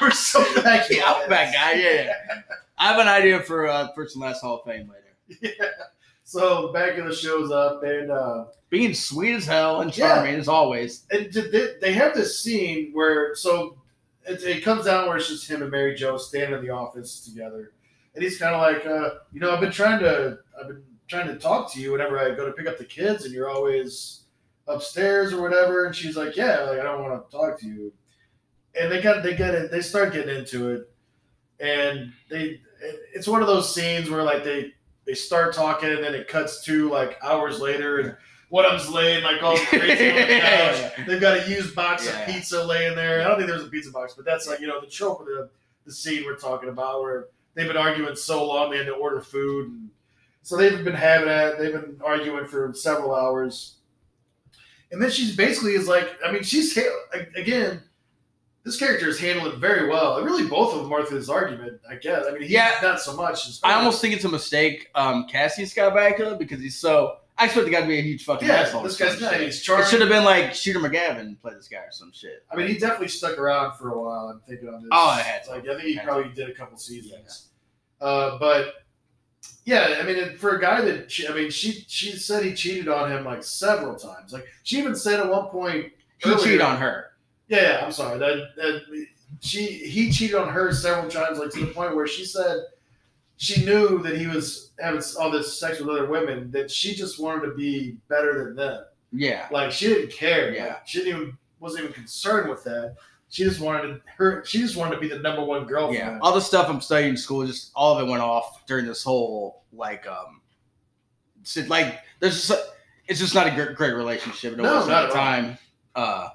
We're so back. Yeah, I'm bad guy. Yeah, yeah. I have an idea for uh, first and last Hall of Fame later. Yeah. So Bakula shows up and. Uh, Being sweet as hell and Yeah. charming as always. and they, they have this scene where so it, it comes down where it's just him and Mary Jo standing in the office together, and he's kind of like, uh, you know, I've been trying to, I've been trying to talk to you whenever I go to pick up the kids, and you're always upstairs or whatever. And she's like, yeah, like I don't want to talk to you. And they got, they get it, they start getting into it, and they, it, it's one of those scenes where like they, they start talking, and then it cuts to like hours later, and one of them's laying like all crazy on the couch. They've got a used box Yeah. of pizza laying there. I don't think there's a pizza box, but that's like you know the trope of the the scene we're talking about where they've been arguing so long they had to order food, and so they've been having that. They've been arguing for several hours, and then she's basically is like, I mean, she's again. This character is handling very well. Really, both of them are through this argument. I guess. I mean, he's Yeah. not so much. I almost think it's a mistake um, casting Scott Bakula because he's so. I expect the guy to be a huge fucking yeah. asshole. This guy's not. He's It should have been like Shooter McGavin play this guy or some shit. I mean, he definitely stuck around for a while. I'm thinking on this. Oh, I had to. Like, I think he Had to. probably did a couple seasons. Uh, but yeah, I mean, for a guy that I mean, she she said he cheated on him like several times. Like she even said at one point, He earlier- cheated on her. Yeah, yeah, I'm sorry. That, that she he cheated on her several times, like to the point where she said she knew that he was having all this sex with other women. That she just wanted to be better than them. Yeah. Like she didn't care. Yeah. Like, she didn't even wasn't even concerned with that. She just wanted to, her. She just wanted to be the number one girl. Yeah. All the stuff I'm studying in school, just all of it went off during this whole like um like there's just it's just not a great, great relationship. It No, wasn't at the at all. time. Uh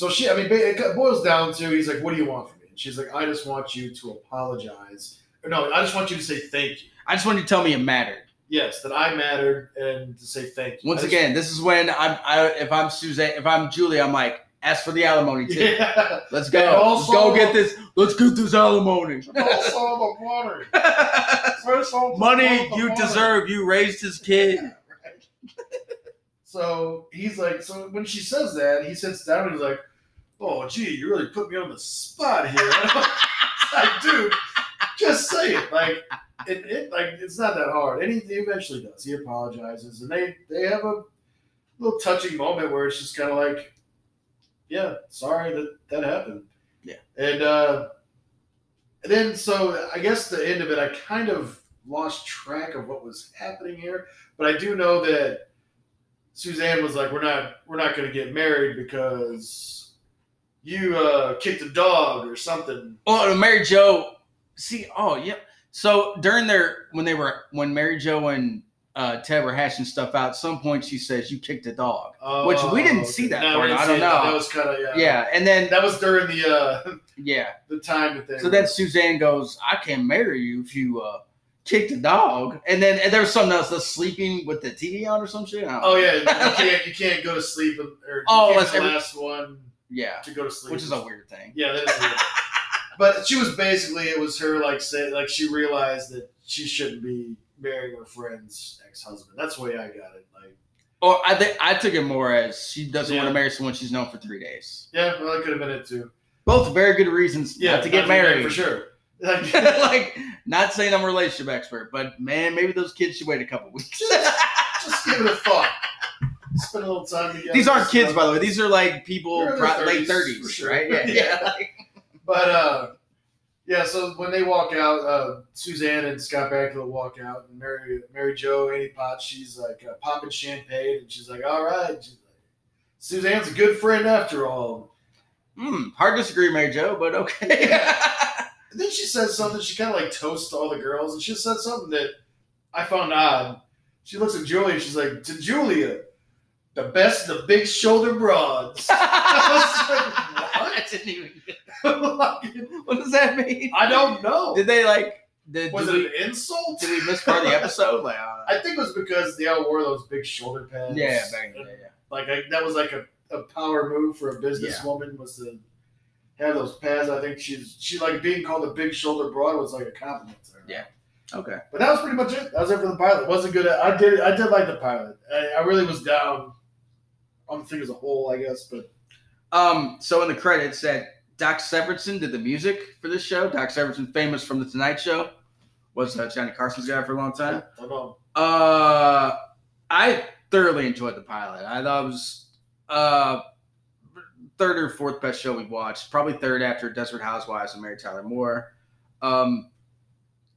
So she, I mean, it boils down to he's like, "What do you want from me?" And she's like, "I just want you to apologize. Or no, I just want you to say thank you. I just want you to tell me it mattered. Yes, that I mattered, and to say thank you." Once just- again, this is when I'm I if I'm Suzanne if I'm Julie, I'm like, ask for the alimony too. yeah. Let's go. Also- Let's go get this. Let's get this alimony. Also, the water. First all, Money you water. deserve. You raised his kid. Right. so he's like, so when she says that, he sits down and he's like, "Oh, gee, you really put me on the spot here." Like, dude, just say it. Like, it, it, like it's not that hard. And he, he eventually does. He apologizes, and they they have a little touching moment where it's just kind of like, "Yeah, sorry that that happened." Yeah. And uh, and then so I guess the end of it, I kind of lost track of what was happening here, but I do know that Suzanne was like, "We're not, we're not going to get married because you uh, kicked a dog or something." Oh, Mary Jo. See, oh yeah. So during their when they were when Mary Jo and uh, Ted were hashing stuff out, at some point she says you kicked a dog. Which we didn't see that No, part. I don't know. That was kind of yeah. Yeah, and then That was during the uh, yeah. the time that they. So then Suzanne goes, "I can't marry you if you uh, kicked a dog, and then and there was something else. The sleeping with the TV on or some shit. Oh know. yeah, you can't you can't go to sleep or Oh, that's the every- last one yeah, to go to sleep. which is a weird thing. Yeah, that is weird. but she was basically it was her like say like she realized that she shouldn't be marrying her friend's ex husband. That's the way I got it. Like Or I think I took it more as she doesn't want to marry someone she's known for three days. yeah, well that could have been it too. Both very good reasons Yeah, not to get married. for sure. Like, like, not saying I'm a relationship expert, but man, maybe those kids should wait a couple weeks. just give it a thought. Spend a little time together. These aren't kids, by the way. These are like people They're in their late 30s, sure. right? Yeah, Yeah. yeah. But uh, yeah. So when they walk out, uh, Suzanne and Scott Bakula walk out, and Mary Mary Jo Annie Potts, she's like uh, popping champagne, and she's like, "All right." Like, Suzanne's a good friend after all. Hmm, hard to disagree, Mary Jo, but okay. And then she says something. She kind of like toasts all the girls, and she said something that I found odd. She looks at Julia. and She's like, "To Julia, the best, the big shoulder broads." I didn't even. Like, What does that mean? I don't know. Did they like? Did, Was did, it we, an insult? did we miss part of the episode? Like, uh, I think it was because they all wore those big shoulder pads. yeah, in the yeah. Like I, that was like a, a power move for a businesswoman was to have those pads. I think she's she like being called a big shoulder broad was like a compliment to her. Yeah. Okay. But that was pretty much it. That was it for the pilot. It wasn't good. I did I did like the pilot. I, I really was down on the thing as a whole, I guess. But Um, so in the credits said Doc Severinsen did the music for this show. Doc Severinsen, famous from the Tonight Show, was uh, Johnny Carson's guy for a long time. I. Uh, I thoroughly enjoyed the pilot. I thought it was uh third or fourth best show we watched. Probably third after Desperate Housewives and Mary Tyler Moore. Um,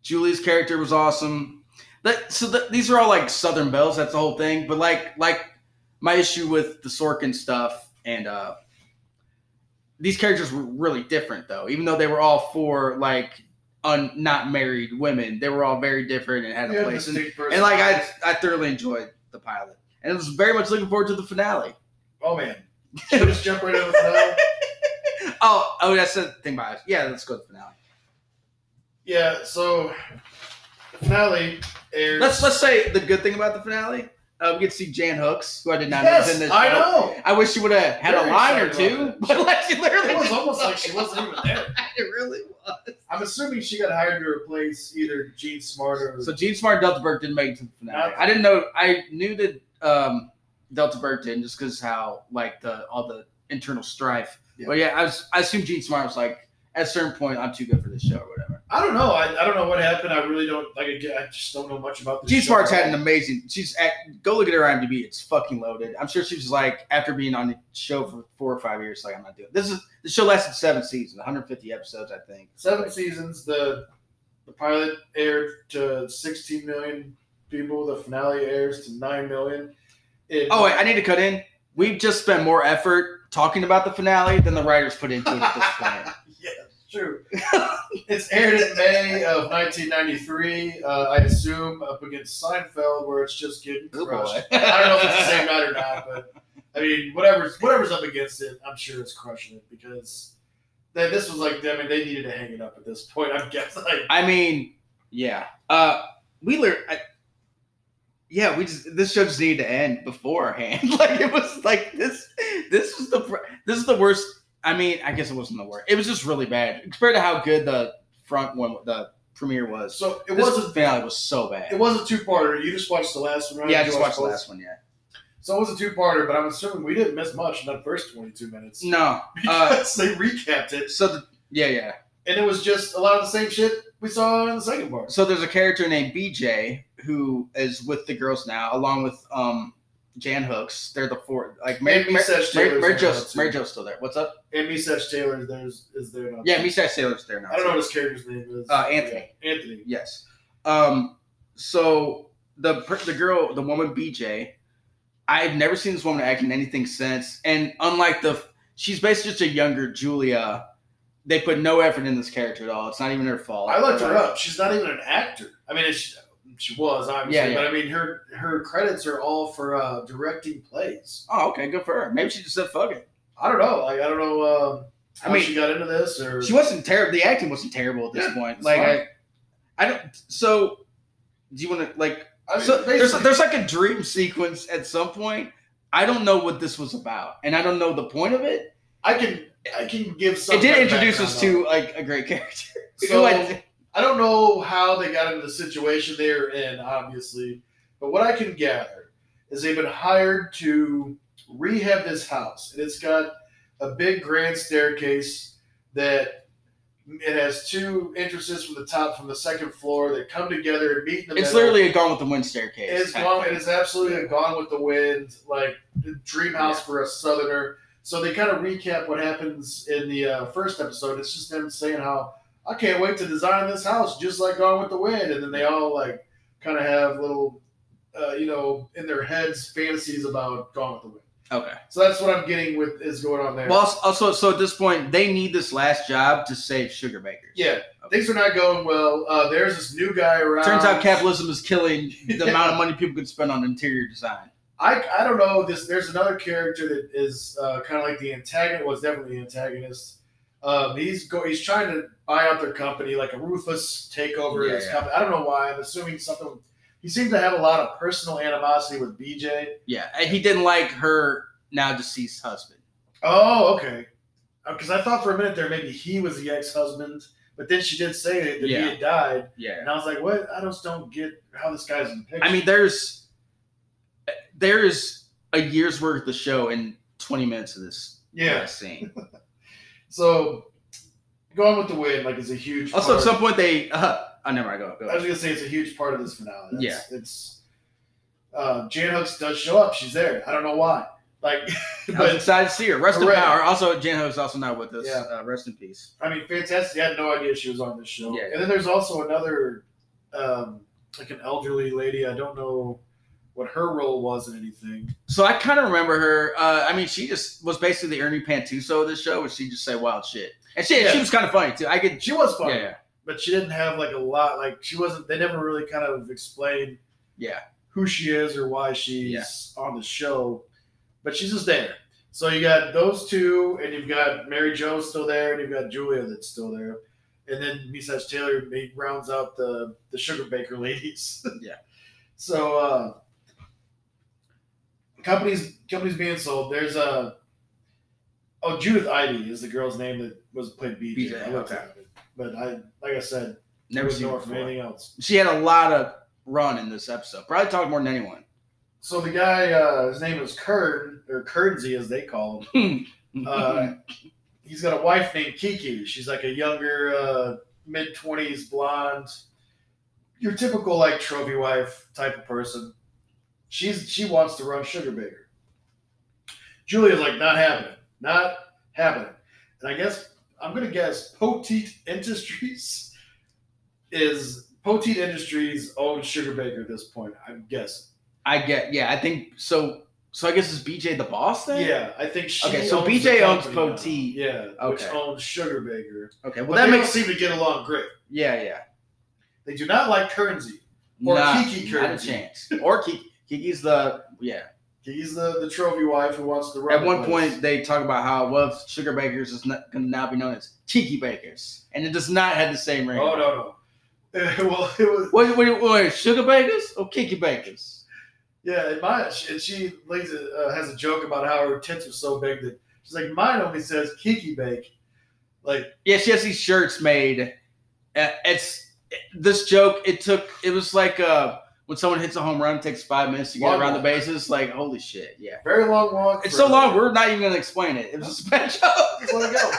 Julie's character was awesome. That so th- these are all like Southern Belles. That's the whole thing. But like like my issue with the Sorkin stuff and uh these characters were really different though. Even though they were all for like un, not married women, they were all very different and had a Yeah, place. And, and like I. I thoroughly enjoyed the pilot, and I was very much looking forward to the finale. oh man, should just jump right over the finale? Oh, oh, that's the thing about it. Yeah, let's go to the finale. Yeah. So the finale airs. Let's let's say the good thing about the finale. Uh, we get to see Jan Hooks, who I did not yes, mention this. I know. I wish she would have had Very a line or two, but like she literally It was almost like she wasn't even there. it really was. I'm assuming she got hired to replace either Jean Smart or So Jean Smart and Delta Burke didn't make it to the finale. I didn't know. I knew that um, Delta Burke didn't, just because how like the all the internal strife. Yeah. But yeah, I was I assumed Jean Smart was like at a certain point I'm too good for this show or whatever. I don't know. I, I don't know what happened. I really don't like. I just don't know much about this. Show Smart's had an amazing. She's at go look at her IMDb. It's fucking loaded. I'm sure she was like after being on the show for four or five years, like I'm not doing this. Is the show lasted seven seasons, 150 episodes, I think. seven seasons. The the pilot aired to 16 million people. The finale airs to 9 million. It, Oh wait, I need to cut in. We've just spent more effort talking about the finale than the writers put into it at this point. true. it's aired in May of 1993. Uh, I assume up against Seinfeld, where it's just getting Oh, crushed. I don't know if it's the same night or not, but I mean, whatever's whatever's up against it, I'm sure it's crushing it because that this was like, I mean, they needed to hang it up at this point. I'm guessing. Like, I mean, yeah. Uh, learned. I, yeah, we just this show just needed to end beforehand. like it was like this. This was the this is the worst. I mean, I guess it wasn't the worst. It was just really bad compared to how good the front one, the premiere was. so it this wasn't finale was so bad. it was a two parter. You just watched the last one, right? yeah, I just watched the last one. Yeah. So it was a two parter, but I'm assuming we didn't miss much in that first 22 minutes. No. Uh, Because they recapped it, so the, yeah, yeah. and it was just a lot of the same shit we saw in the second part. So there's a character named BJ who is with the girls now, along with um Jan Hooks. They're the four. Like Mary, Mary, Mary, Mary, in Jo. Mary Jo's still there. What's up? And Meshach Taylor there's is there now. Yeah, Meshach Taylor's there now. I don't know what his character's name is. Uh, Anthony. Yeah, Anthony. Yes. Um. So the the girl, the woman BJ, I've never seen this woman act in anything since. And unlike the, she's basically just a younger Julia. They put no effort in this character at all. It's not even her fault. I looked her up. She's not even an actor. I mean, she, she was obviously, Yeah, yeah. but I mean, her her credits are all for uh, directing plays. Oh, okay, good for her. Maybe she just said fuck it. I don't know. Like I don't know. Um, I mean, she got into this or She wasn't terrible. The acting wasn't terrible at this Yeah, point. Like fine. I, I don't. So Do you want to like? I mean, so there's there's like a dream sequence at some point. I don't know what this was about, and I don't know the point of it. I can I can give some. it did introduce us to like a great character. So- I- don't know how they got into the situation they're in, obviously, but what I can gather is they've been hired to rehab this house, and it's got a big grand staircase that it has two entrances from the top from the second floor that come together and meet in the it's middle. literally a Gone with the Wind staircase. It's gone. It is absolutely a Gone with the Wind, like dream house Yeah. for a Southerner. So they kind of recap what happens in the uh, first episode. It's just them saying how I can't wait to design this house just like Gone with the Wind, and then they all like kind of have little, uh, you know, in their heads fantasies about Gone with the Wind. Okay. So that's what I'm getting with is going on there. Well, also- so at this point, they need this last job to save Sugarbakers. yeah, things are not going well. Uh, there's this new guy around. Turns out capitalism is killing the amount of money people can spend on interior design. I, I don't know this. There's another character that is uh, kind of like the antagonist. Was definitely the antagonist. Um, he's go. He's trying to buy out their company, like a ruthless takeover of his yeah. company. I don't know why. I'm assuming something. He seems to have a lot of personal animosity with BJ. Yeah, and he didn't like her now deceased husband. Oh, okay. Because I thought for a minute there maybe he was the ex-husband, but then she did say that Yeah. he had died, Yeah. and I was like, "What? I just don't get how this guy's in the picture." I mean, there's there is a year's worth of the show in 20 minutes of this yeah. scene. So, going with the wind like is a huge. Also, at some point they. Uh, oh, never mind. Go. go. I was gonna say it's a huge part of this finale. That's, Yeah. it's uh, Jan Hooks does show up. She's there. I don't know why. Like, I was but excited to see her. Rest in power. Also, Jan Hooks also not with us. Yeah. Uh, rest in peace. I mean, fantastic. I had no idea she was on this show. Yeah. And then there's also another, um, like an elderly lady. I don't know what her role was in anything. So I kind of remember her. Uh, I mean, she just was basically the Ernie Pantuso of this show, where she just say wild shit, and she Yeah. she was kind of funny too. I could. She was funny, Yeah, but she didn't have like a lot. Like she wasn't. They never really kind of explained yeah. who she is or why she's Yeah. on the show, but she's just there. So you got those two, and you've got Mary Jo still there, and you've got Julia that's still there, and then Meshach Taylor rounds out the the Sugarbaker ladies. Yeah. So uh, companies companies being sold. There's a oh Judith Ivey is the girl's name that was played BJ. BJ, I looked okay. at it, but I like I said Never seen her before. anything else. She had a lot of run in this episode. Probably talked more than anyone. So the guy, uh, his name is Kern or Kernsey as they call him. Uh, he's got a wife named Kiki. She's like a younger, uh, mid twenties blonde, your typical like trophy wife type of person. She's she wants to run Sugarbaker. Julia's like not happening, not happening. And I guess I'm gonna guess Poteet Industries is Poteet Industries owns Sugarbaker at this point. I'm guessing. I get. Yeah, I think so. So I guess is BJ the boss then? Yeah, I think she. Okay, so owns BJ the owns company now. Poteet. Yeah, which Okay. owns Sugarbaker. Okay. Well, Well, that they makes. don't seem to get along great. Yeah, yeah. They do not like Kernsey. or Nah, Kiki Not a Currency. chance. Or Kiki. Kiki's the yeah. He's the, the trophy wife who wants the. run. At one place. point, they talk about how well Sugarbakers is not, can now be known as Kiki Bakers, and it does not have the same ring. Oh no no. well, it was Wait, wait, wait, Sugarbakers or Kiki Bakers? yeah. And my and she lays a, uh, has a joke about how her tits are so big that she's like mine only says Kiki Bake. Like Yeah, she has these shirts made. It's this joke. It took. It was like uh, when someone hits a home run, it takes five minutes to get Long around the bases. Like holy shit, yeah. very long walk. It's so long. We're not even gonna explain it. It was a special. Just let it go.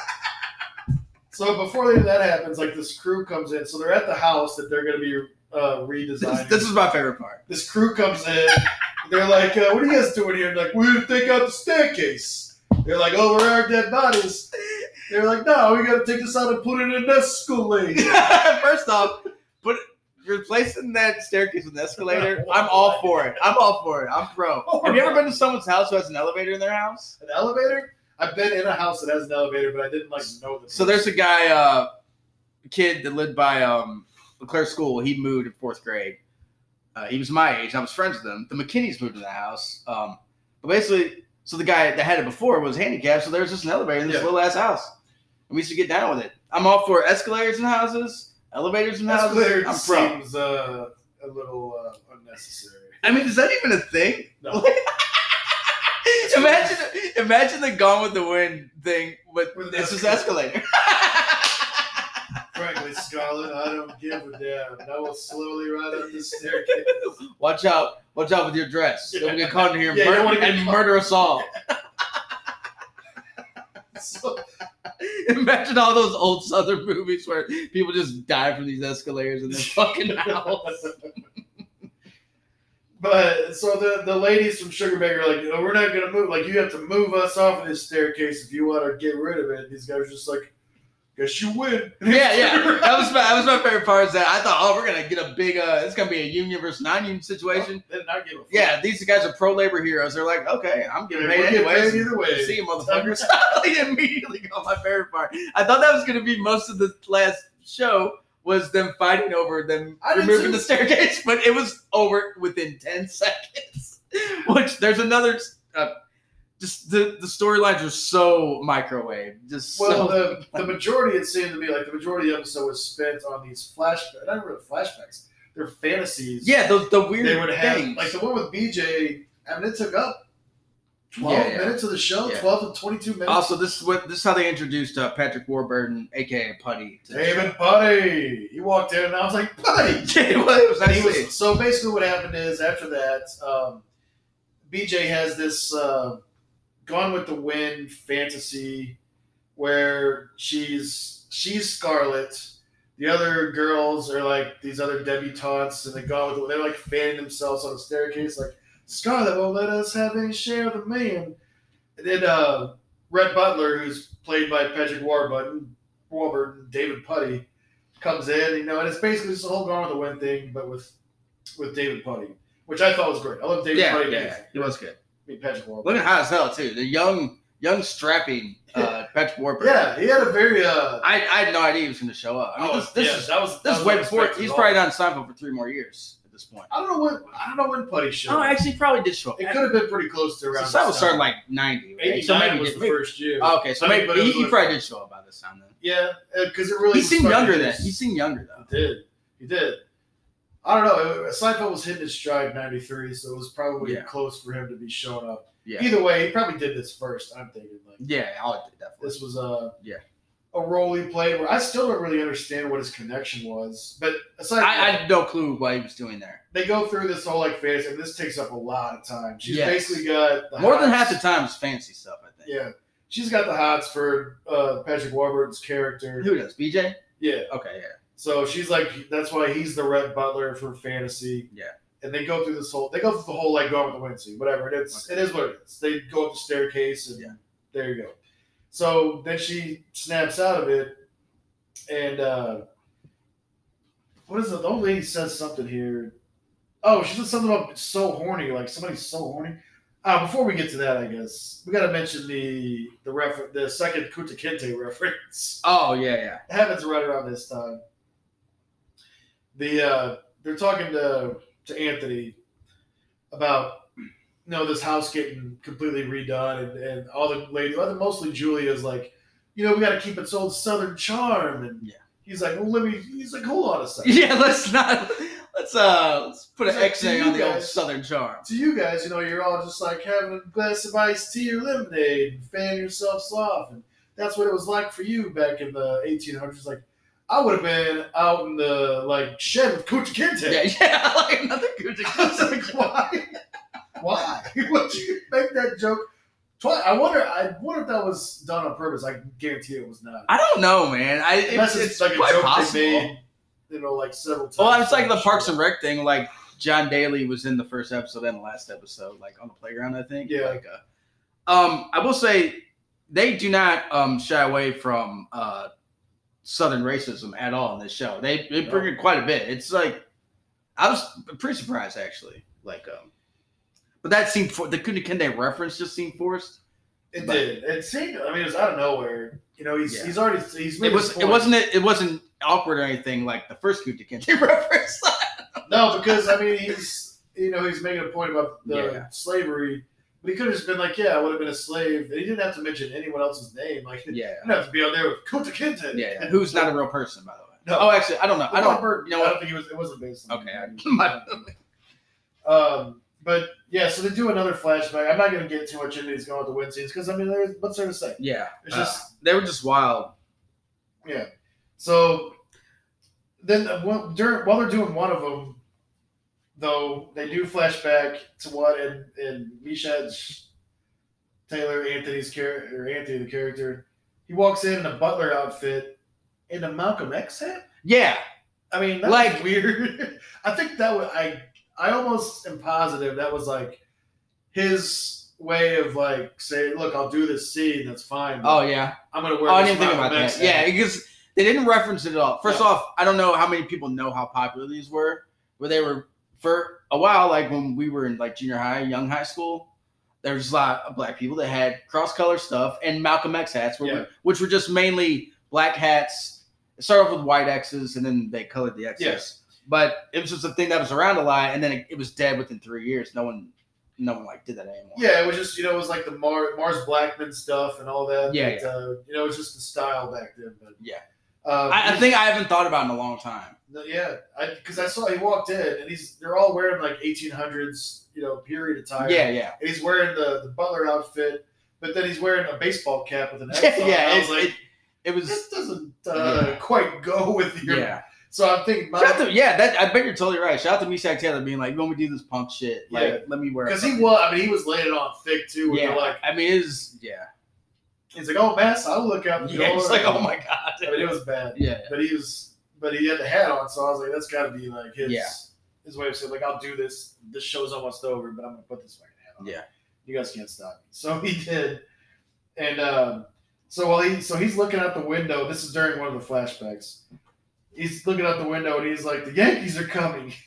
So before that happens, like this crew comes in. So they're at the house that they're going to be uh, this, redesigning. this is my favorite part. this crew comes in. They're like, uh, "What are you guys doing here?" Like, "We're gonna take out the staircase." They're like, "Oh, we're our dead bodies?" They're like, "No, we gotta take this out and put it in an escalator." First off, put replacing that staircase with an escalator. I'm all for it. I'm all for it. I'm pro. Have you ever been to someone's house who has an elevator in their house? An elevator? I've been in a house that has an elevator, but I didn't like know this. So there's a guy, uh, a kid that lived by um, Leclerc School. He moved in fourth grade. Uh, he was my age. I was friends with him. The McKinneys moved in the house. Um, but basically, so the guy that had it before was handicapped. So there was just an elevator in this Yeah. little ass house, and we used to get down with it. I'm all for escalators in houses, elevators in houses. I'm pro. seems uh, a little uh, unnecessary. I mean, is that even a thing? No. imagine, imagine the Gone with the Wind thing, but With this an is escalator. Frankly, Scarlett, I don't give a damn. And I will slowly ride up the staircase. watch out! Watch out with your dress. Don't get caught in here and, Yeah, you don't wanna get and murder us all. So, Imagine all those old Southern movies where people just die from these escalators in their fucking house. but so the the ladies from Sugarbaker are like, no, we're not gonna move. Like you have to move us off of this staircase if you want to get rid of it. These guys are just like, guess you win. Yeah, yeah. That was my that was my favorite part. Is that I thought, oh, we're gonna get a big. uh It's gonna be a union versus non-union situation. They did not give a. Yeah, these guys are pro labor heroes. They're like, okay, I'm getting We'll paid anyways. either way. See you, motherfuckers. they immediately got My favorite part. I thought that was gonna be most of the last show was them fighting over them removing the staircase, but it was over within ten seconds. Which there's another. Uh, just the the storylines are so microwave. Just Well, so. the, the majority, it seemed to me like the majority of the episode was spent on these flashbacks. Not really flashbacks. They're fantasies. yeah, the the weird they would have things. like the one with BJ. I mean, it took up twelve Yeah, yeah. minutes of the show, Yeah. twelve to twenty-two minutes. Also, this is what this is how they introduced uh, Patrick Warburton, aka Puddy. to David Puddy. He walked in, and I was like, Puddy. Yeah, well, it was And he was, so basically, what happened is after that, um, BJ has this uh, Gone with the Wind fantasy where she's she's Scarlett. The other girls are like these other debutantes, and they go with the, they're like fanning themselves on the staircase, like Scarlett won't let us have any share of the man. And then uh, Rhett Butler, who's played by Patrick Warburton, Warburton, David Puddy, comes in, you know, and it's basically just a whole Gone with the Wind thing, but with with David Puddy, which I thought was great. I love David yeah, Puddy. yeah, it was good. I mean, Patrick Warburton. Looking hot as hell too. The young, young strapping uh, Patrick Warburton. Yeah, he had a very. Uh, I, I had no idea he was going to show up. I mean, oh, this, this yeah, is that was this that is was way before. He's at probably not on Seinfeld for three more years at this point. I don't know when. I don't know when Putty showed. Oh, actually, probably did show up. it could have been pretty close to around. Seinfeld this started time. like ninety. Right? So nine maybe was he the did- first year. Oh, okay, so I mean, maybe but he, he probably did show up by this time then. Yeah, because it really. He seemed younger then. He seemed younger though. He did. He did. I don't know. Seinfeld was hitting his stride '93, so it was probably Yeah. close for him to be showing up. Yeah, Either way, he probably did this first. I'm thinking like yeah, I'll that. this was a Yeah. a role he played where I still don't really understand what his connection was. But aside, I, I had no clue what he was doing there. they go through this whole like fantasy, and this takes up a lot of time. She's Yes. basically got the More than half the time is fancy stuff. I think. Yeah, she's got the hots for uh, Patrick Warburton's character. Who does? BJ? Yeah, Okay, yeah. So she's like that's why he's the Rhett Butler for fantasy. Yeah. And they go through this whole they go through the whole like going with the wind scene, whatever. It's it is what it is. They go up the staircase and Yeah. there you go. So then she snaps out of it and uh what is it? The old lady says something here. Oh, she said something about so horny, like somebody's so horny. Uh, before we get to that, I guess we got to mention the the refer- the second Kunta Kinte reference Oh yeah, yeah. happens right around this time. The uh, they're talking to to Anthony about you know this house getting completely redone and, and all the lady, well, mostly Julia's like, you know, we got to keep its old Southern charm, and Yeah. he's like, well, let me. He's like, hold on a second. Yeah, let's not. Let's uh, let's put an like, X on the old Southern charm. To you guys, you know, you're all just like having a glass of iced tea or lemonade and fanning yourselves off, and that's what it was like for you back in the 1800s. Like, I would have been out in the like shed with Kunta Kinte. Yeah, yeah, like another I was like, why? Why? Would you make that joke twice? I wonder. I wonder if that was done on purpose. I guarantee it was not. I don't know, man. I it's, like a quite joke possible. they made, you know, like several times. Well, it's like the Parks and Rec thing. Like John Daly was in the first episode and the last episode, like on the playground. I think. Yeah. Like, uh, um, I will say they do not um shy away from uh Southern racism at all in this show. They they bring it quite a bit. It's like I was pretty surprised actually. Like, um, but that seemed for the Kunta Kinte reference just seemed forced. It but- did. It seemed. I mean, it was out of nowhere. You know, he's Yeah. he's already he's made It was. It wasn't. it, it wasn't awkward or anything like the first Kunta Kinte reference. No, because I mean, he's you know he's making a point about the Yeah. slavery, but he could have just been like, yeah, I would have been a slave. And he didn't have to mention anyone else's name. Like, yeah. didn't have to be on there with Kunta Kinte. Yeah, yeah. Who's not a real person, by the way. No, Oh, actually, I don't know. I don't. Robert, You know I don't think it was. It wasn't based. on Okay. I- Um, but yeah, so they do another flashback. I'm not going to get too much into these going with the win scenes because I mean, there's, what's there to say? Yeah, It's uh, just they were just wild. yeah. So then uh, one- during while they're doing one of them, though, they do flashback to what in in Meshach Taylor Anthony's character or Anthony the character. He walks in in a butler outfit in a Malcolm X hat. Yeah, I mean, that's Like- weird. I think that was I. I almost am positive that was like his way of like saying, "Look, I'll do this scene. That's fine. Oh yeah. I'm gonna wear." Oh, I didn't think about that. Yeah, because they didn't reference it at all. First Yeah. off, I don't know how many people know how popular these were. Where they were for a while, like when we were in like junior high, young high school. There was a lot of black people that had cross color stuff and Malcolm X hats, were, Yeah. which were just mainly black hats. It started off with white X's and then they colored the X's. Yes. But it was just a thing that was around a lot, and then it, it was dead within three years. No one, no one like did that anymore. Yeah, it was just you know it was like the Mar- Mars Blackman stuff and all that. Yeah, that, Uh, you know, it was just the style back then. But Yeah. Uh, I, I think I haven't thought about it in a long time. yeah, because I, saw he walked in and he's they're all wearing like 1800s you know period attire. Yeah, yeah. and he's wearing the, the butler outfit, but then he's wearing a baseball cap with an X Yeah, yeah, I it, was like, it, it was. this doesn't uh, quite go with your. Yeah, So I'm thinking, out to, yeah. That I bet you're totally right. Shout out to Meshach Taylor being like, "When we do this punk shit, like, Yeah. let me wear." because he was, I mean, he was laying it on thick too. Yeah, like, I mean, is yeah, he's like, oh, mass, I'll look out the yeah. door. It's like, oh my god. I mean, it was bad. yeah, But he was, but he had the hat on, so I was like, that's got to be like his Yeah. his way of saying, like, I'll do this. This show's almost over, but I'm gonna put this fucking hat on. yeah. You guys can't stop me. So he did, and um, so while he, so he's looking out the window. This is during one of the flashbacks. He's looking out the window and he's like, the Yankees are coming.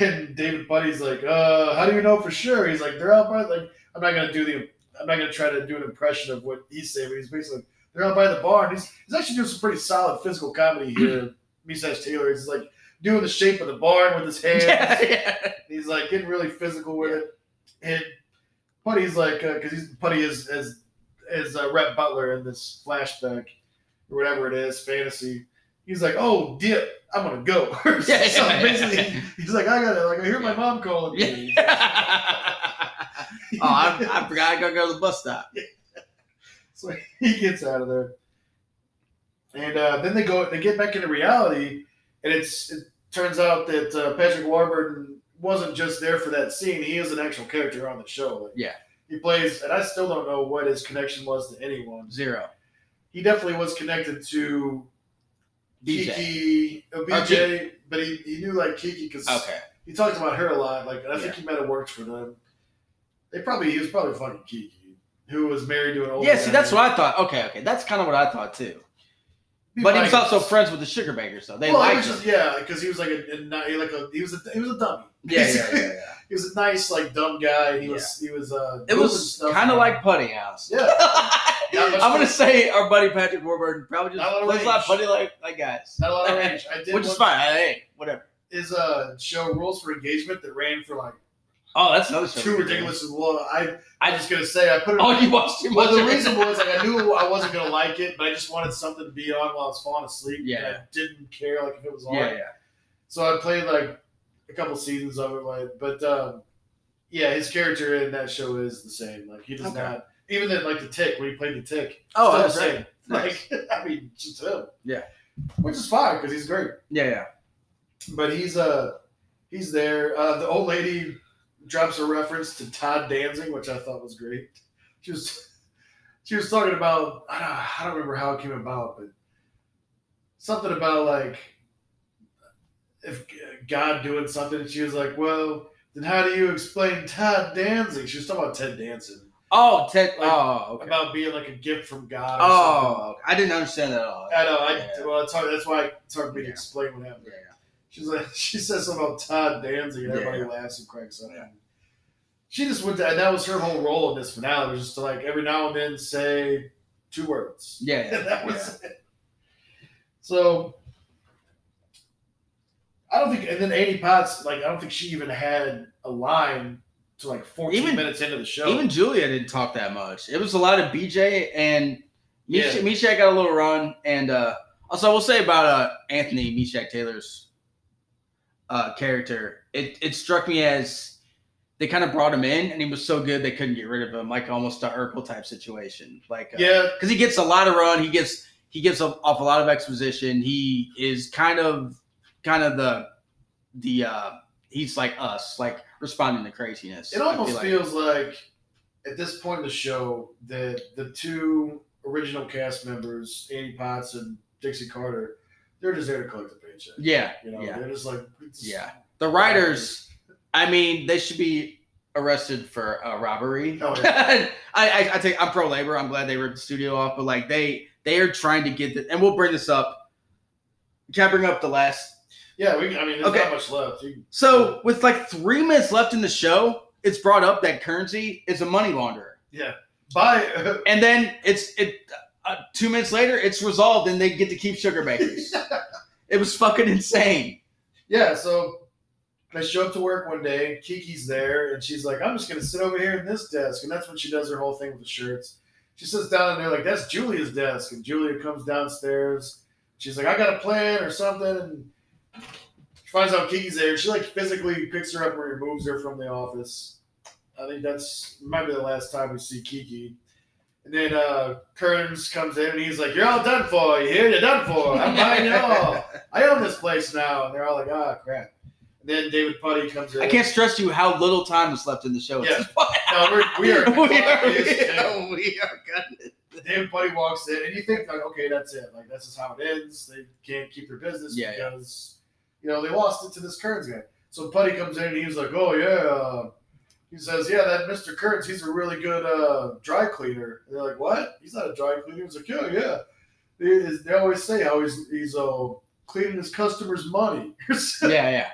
And David Puddy's like, uh, how do you know for sure? He's like, they're out by like, I'm not gonna do the, I'm not gonna try to do an impression of what he's saying, but he's basically they're out by the barn. He's he's actually doing some pretty solid physical comedy here. Meshach Taylor is like doing the shape of the barn with his hands. yeah, yeah. He's like getting really physical with it. And Puddy's like, because he's Puddy is as as uh, Rhett Butler in this flashback or whatever it is, fantasy. He's like, oh, dip, I'm gonna go. Yeah, so yeah, basically, he's like, I gotta, like, I hear my mom calling me. oh, I, I forgot I gotta go to the bus stop. So he gets out of there, and uh, then they go. They get back into reality, and it's it turns out that uh, Patrick Warburton wasn't just there for that scene. He is an actual character on the show. Like, Yeah. he plays, and I still don't know what his connection was to anyone. Zero. He definitely was connected to BJ. Kiki, uh, Oh, BJ, but he, he knew like Kiki because Okay. he talked about her a lot. Like, I think he might have worked for them. They probably he was probably fucking Kiki, who was married to an old. Yeah, see, that's what I thought. Okay, okay, that's kind of what I thought too. But he was also friends with the Sugarbakers, though. They well, liked him. just yeah, because he was like a, a like a he was a he was a dummy. Yeah, yeah, yeah, yeah. He was a nice like dumb guy. He was he was uh. It was kind of like Putty House. yeah. I'm gonna say our buddy Patrick Warburton probably Not a lot just plays a lot of putty like like guys, Not a lot of range. I did which is fine. Hey, whatever. Is a show Rules for Engagement that ran for like Oh, that's another show. too ridiculous as well. I I I just gonna say I put it. Oh, you watched too much. Well, the reason was like I knew I wasn't gonna like it, but I just wanted something to be on while I was falling asleep. and Yeah. I didn't care like if it was on. yeah, yeah. So I played like a couple seasons of it, like, but um, yeah, his character in that show is the same. Like he does Okay. not even in like the Tick when he played the Tick. Oh, still that's the same. Nice. Like I mean, just him. Yeah. which is fine because he's great. Yeah, yeah. But he's uh he's there. Uh, the old lady drops a reference to Todd Danzig, which I thought was great. She was she was talking about I don't, I don't remember how it came about, but something about like if God doing something. And she was like, "Well, then how do you explain Todd Danzig?" She was talking about Ted Danson Oh, Ted. Like, oh, okay. about being like a gift from God. Or oh, something. Oh, okay. I didn't understand that at all. I know. I Yeah. well, it's hard, that's why it's hard for me to explain what happened. Yeah, yeah. She's like, she says something about Todd Danzig, and everybody Yeah. laughs and cracks up. Yeah. She just went to, and that was her whole role in this finale, was just to like every now and then say two words. Yeah, yeah, that was it. So I don't think, and then Annie Potts, like, I don't think she even had a line to like 14 Even- minutes into the show. Even Julia didn't talk that much. It was a lot of BJ and Misha, Yeah. Misha got a little run, and uh, Also, I will say about uh, Anthony Meshach Taylor's uh, character, it, it struck me as they kind of brought him in and he was so good they couldn't get rid of him, like almost a Urkel type situation. Like, uh, Yeah, because he gets a lot of run, he gets he gets off off a lot of exposition. He is kind of kind of the the uh he's like us, like responding to craziness. it almost feel like. feels like at this point in the show that the two original cast members, Annie Potts and Dixie Carter, they're just there to collect the paycheck. yeah, You know, yeah, they're just like, it's- yeah. The writers, I mean, they should be arrested for uh, robbery. Oh, I, I, I take I'm pro labor. I'm glad they ripped the studio off, but like they they are trying to get the and we'll bring this up. Can I bring up the last yeah. We, I mean, there's Okay. not much left. You, So with like three minutes left in the show, it's brought up that currency is a money launderer, yeah, buy. and then it's it. Uh, two minutes later, it's resolved, and they get to keep Sugarbakers. it was fucking insane. yeah, so I show up to work one day. Kiki's there, and she's like, "I'm just gonna sit over here in this desk," and that's when she does her whole thing with the shirts. She sits down and they're like, "That's Julia's desk," and Julia comes downstairs. She's like, "I got a plan or something," and she finds out Kiki's there. She like physically picks her up and removes her from the office. I think that's might be the last time we see Kiki. And then uh Kearns comes in and he's like, "You're all done for. You hear? You're done for. I'm buying you all. I own this place now." And they're all like, "Ah, crap." And then David Puddy comes in. I can't stress to you how little time is left in the show. Yeah. No, we're, we are. we are, is- we are, we are gutted. David Puddy walks in, and you think like, okay, that's it. Like this is how it ends. They can't keep their business Yeah, yeah. because you know they lost it to this Kearns guy. So Puddy comes in and he's like, oh yeah. He says, yeah, that Mr. Kurtz, he's a really good uh, dry cleaner. And they're like, what? He's not a dry cleaner. He's like, yeah, yeah. They, they always say how he's he's uh, cleaning his customers' money. Yeah, yeah.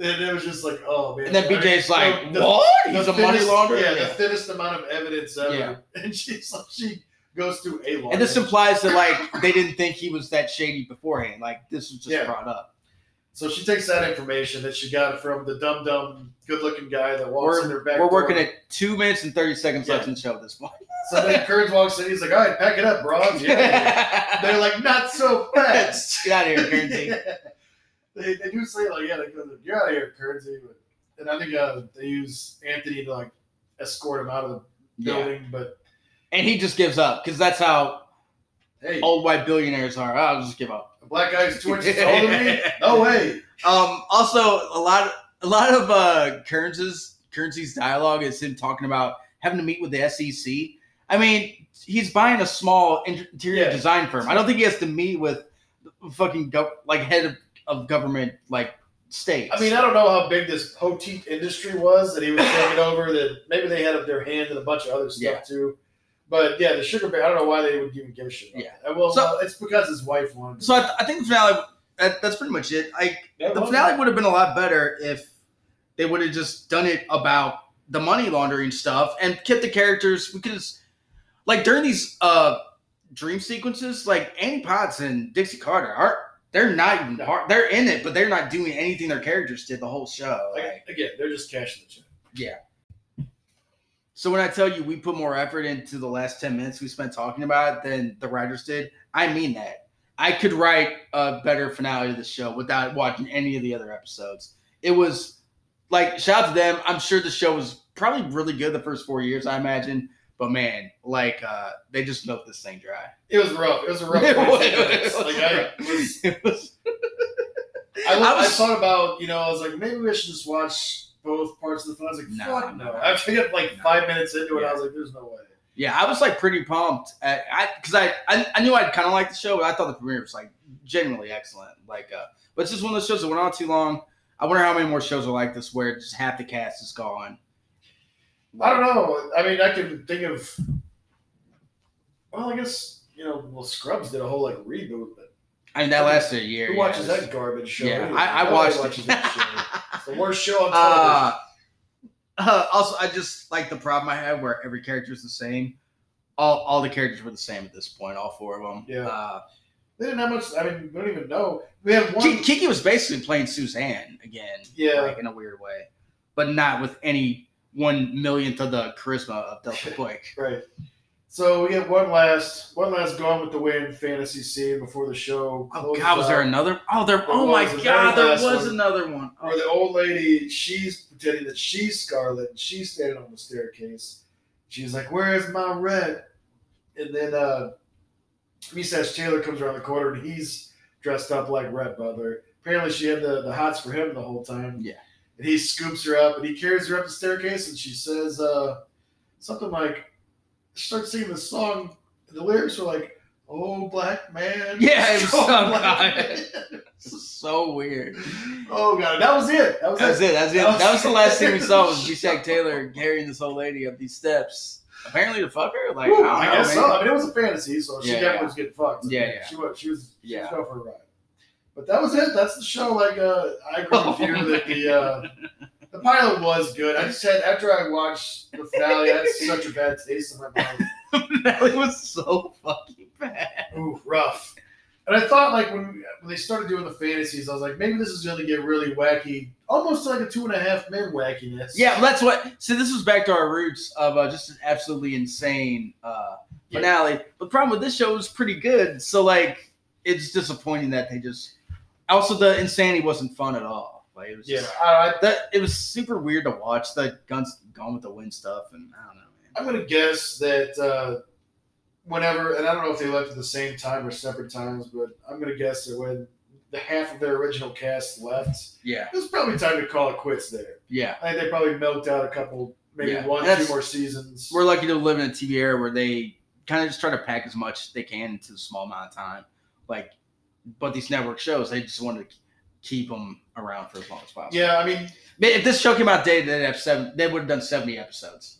and it was just like, oh man. And then I mean, BJ's like, the- the- "What? the He's a money thinnest- launderer." Yeah, Yeah. the thinnest amount of evidence ever. Yeah. And she's like, she goes through a. And this implies that like they didn't think he was that shady beforehand. Like this was just Yeah. brought up. So she takes that information that she got from the dumb dumb good looking guy that walks We're, in their back. we're door. working at two minutes and thirty seconds left Yeah. in the show at this point. So then Kearns walks in. He's like, "All right, pack it up, bro. Yeah. They're like, "Not so fast." Get out of here, Guernsey. they, they do say like, "Yeah, they go, you're out of here, Kearnsey." And I think uh, they use Anthony to like escort him out of the Yeah. building. But And he just gives up because that's how hey, old white billionaires are. I'll just give up. Black guy's two inches taller than me? No way. Um, also, a lot, a lot of uh, Kearns's Kearnsey's dialogue is him talking about having to meet with the SEC. I mean, he's buying a small interior Yeah. design firm. I don't think he has to meet with fucking gov- like head of, of government like states. I mean, I don't know how big this poteet industry was that he was taking over. That maybe they had up their hand in a bunch of other stuff Yeah. too. But yeah, the sugar bear. I don't know why they would even give a shit. About Yeah. that. Well, So- it's because his wife wanted. So I, th- I think the finale. That, that's pretty much it. Like Yeah, the finale would have been a lot better if they would have just done it about the money laundering stuff and kept the characters because, like during these uh dream sequences, like Annie Potts and Dixie Carter are they're not even part. They're in it, but they're not doing anything their characters did the whole show. Like, Like, again, they're just cashing the check. So when I tell you we put more effort into the last ten minutes we spent talking about it than the writers did, I mean that. I could write a better finale to the show without watching any of the other episodes. It was like shout out to them. I'm sure the show was probably really good the first four years, I imagine. But man, like uh they just milked this thing dry. It was rough. It was a rough. It was- it was Like I was, It was- I, I I thought about, you know, I was like, maybe we should just watch both parts of the film. I was like, No, fuck no. no. After I got like No. five minutes into it, Yeah. I was like, there's no way. Yeah, I was like pretty pumped. At, I because I, I I knew I'd kind of like the show, but I thought the premiere was like genuinely excellent. Like, uh, but it's just one of those shows that went on too long. I wonder how many more shows are like this where just half the cast is gone. I don't know. I mean, I can think of. Well, I guess you know. Well, Scrubs did a whole like reboot, but I mean, that lasted a year. who yeah, watches that garbage show? Yeah, anyway? I, I watched that show. The worst show on television. uh, uh, also, I just like the problem I have where every character is the same. All, all the characters were the same at this point, all four of them. Yeah. Uh, they didn't have much. I mean, we don't even know. We had one. Ki- Kiki was basically playing Suzanne again. Yeah. Like in a weird way, but not with any one millionth of the charisma of Delta Quake. Right. So we have one last, one last Gone with the Wind fantasy scene before the show. Oh God, was there another? Oh, there. There Oh my God, there was one. another one. Where Oh, the old lady, she's pretending that she's Scarlett, and she's standing on the staircase. She's like, "Where's my red?" And then uh, Meshach Taylor comes around the corner, and he's dressed up like Rhett Butler. Apparently, she had the, the hots for him the whole time. Yeah. And he scoops her up, and he carries her up the staircase, and she says uh, something like, starts singing the song. And the lyrics are like, "Oh, black man." Yeah, it was oh, so man." so weird. Oh god, that was it. That was That was it. it. That's it. That was- That was the last thing we saw was Meshach Taylor carrying this old lady up these steps. Apparently to fuck her. Like Woo, I, don't I, know, guess man. so. I mean, it was a fantasy, so she definitely yeah. was getting fucked. Yeah, yeah. She was. She was. She Yeah. was going for a ride. But that was it. That's the show. Like, uh, I agree with you that the uh, the pilot was good. I just had after I watched the finale, I had such a bad taste in my mouth. it was so fucking bad. Ooh, rough. And I thought like when when they started doing the fantasies, I was like, maybe this is going to get really wacky, almost like a two and a half men wackiness. Yeah, that's what. So this was back to our roots of uh, just an absolutely insane uh, Yeah. finale. But the problem with this show was pretty good. So like, it's disappointing that they just. Also, the insanity wasn't fun at all. Like it was. Yeah. Just, I, that it was super weird to watch the guns gone with the wind stuff, and I don't know, man. I'm gonna guess that uh, whenever, and I don't know if they left at the same time or separate times, but I'm gonna guess that when the half of their original cast left, Yeah, it was probably time to call it quits there. yeah. I think they probably milked out a couple, maybe Yeah. one, two more seasons. We're lucky to live in a TV era where they kind of just try to pack as much as they can into a small amount of time. Like, but these network shows, they just wanted to keep them around for as long as possible. Yeah, I mean, If this show came out today, they'd have seven. They would have done seventy episodes.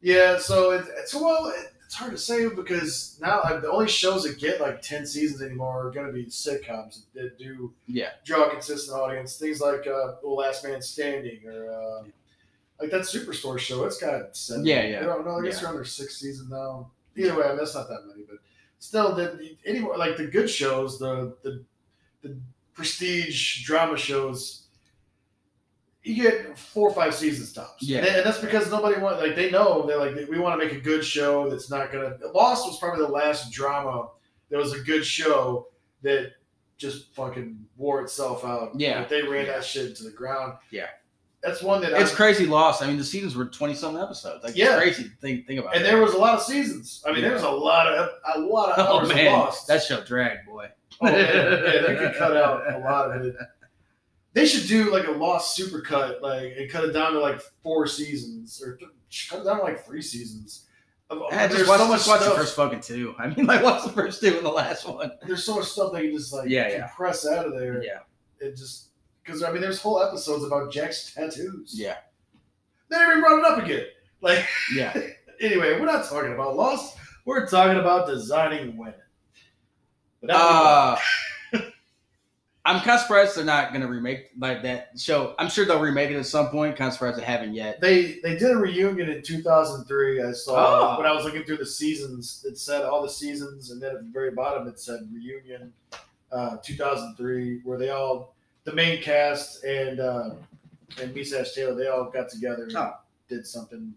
yeah. So it, it's well, it, it's hard to say because now like, the only shows that get like ten seasons anymore are going to be sitcoms that do Yeah, draw a consistent audience. Things like uh, The Last Man Standing or uh, like that Superstore show. It's got seven. Yeah, yeah. I don't know. I guess Yeah. they're under six sixth season now. Either way, I mean, that's not that many, but still, the, anymore like the good shows, the the the prestige drama shows. You get four or five seasons tops, Yeah. and, and that's because nobody want like they know they're like we want to make a good show that's not gonna. Lost was probably the last drama that was a good show that just fucking wore itself out. Yeah. Like, they ran Yeah. that shit to the ground. Yeah. That's one that it's I, crazy. Lost. I mean, the seasons were twenty something episodes. Like, Yeah. it's crazy. thing. Think about. and it. there was a lot of seasons. I mean, there was a lot of a lot of Oh hours of man, lost. that show dragged, boy. oh, yeah, they could cut out a lot of it. They should do like a lost supercut, like and cut it down to like four seasons, or cut it down to like three seasons. Of- Yeah, there's so much watch the first fucking two. I mean, like, watch the first two and the last one. There's so much stuff they can just like Yeah, yeah. compress out of there. Yeah, It just because I mean, there's whole episodes about Jack's tattoos. yeah, They never even brought it up again. Like yeah. anyway, we're not talking about lost. We're talking about designing women. But Uh, I'm kind of surprised they're not gonna remake like that show. I'm sure they'll remake it at some point. Kind of surprised they haven't yet. they they did a reunion in 2003. I saw Oh. when I was looking through the seasons. It said all the seasons, and then at the very bottom it said reunion uh, 2003, where they all the main cast and uh, and Meshach Taylor they all got together and Oh. did something.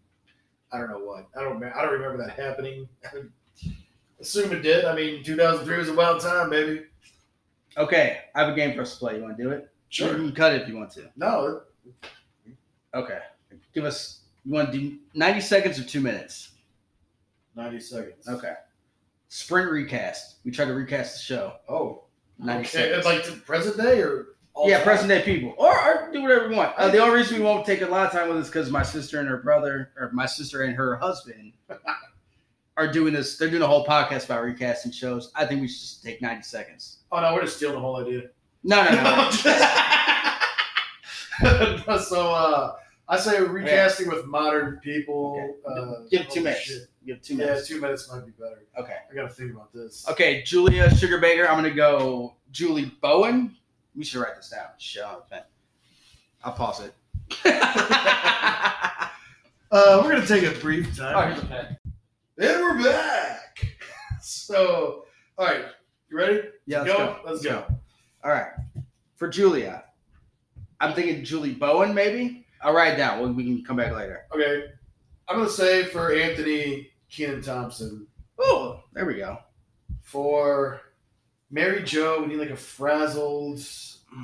I don't know what. I don't. I don't remember that happening. Assume it did. I mean, 2003 was a wild time, baby. Okay, I have a game for us to play. You want to do it? You can cut it if you want to. No, Okay, give us. You want to do 90 seconds or two minutes? 90 seconds. Okay. Sprint recast. We try to recast the show. Oh, 90 okay. seconds. Like the present day or yeah, present day people, or, or do whatever we want. Uh, the only reason we won't take a lot of time with this because my sister and her brother, or my sister and her husband, are doing this. They're doing a whole podcast about recasting shows. I think we should just take ninety seconds. Oh no, we're just stealing the whole idea. No, no, no. no. so uh, I say recasting with modern people. Uh, Give two minutes. shit. Give two Yeah, minutes. two minutes might be better. Okay. I gotta think about this. Okay, Julia Sugarbaker. I'm gonna go Julie Bowen. We should write this down. Shit on the pen. I'll pause it. Uh, we're gonna take a brief time, here's a pen. and we're back. So, all right, you ready? Yeah, let's go. go. Let's go. All right. For Julia, I'm thinking Julie Bowen, maybe. I'll write it down. We we can come back later. Okay, I'm gonna say for Anthony Kenan Thompson. Oh, there we go. For Mary Jo, we need like a frazzled.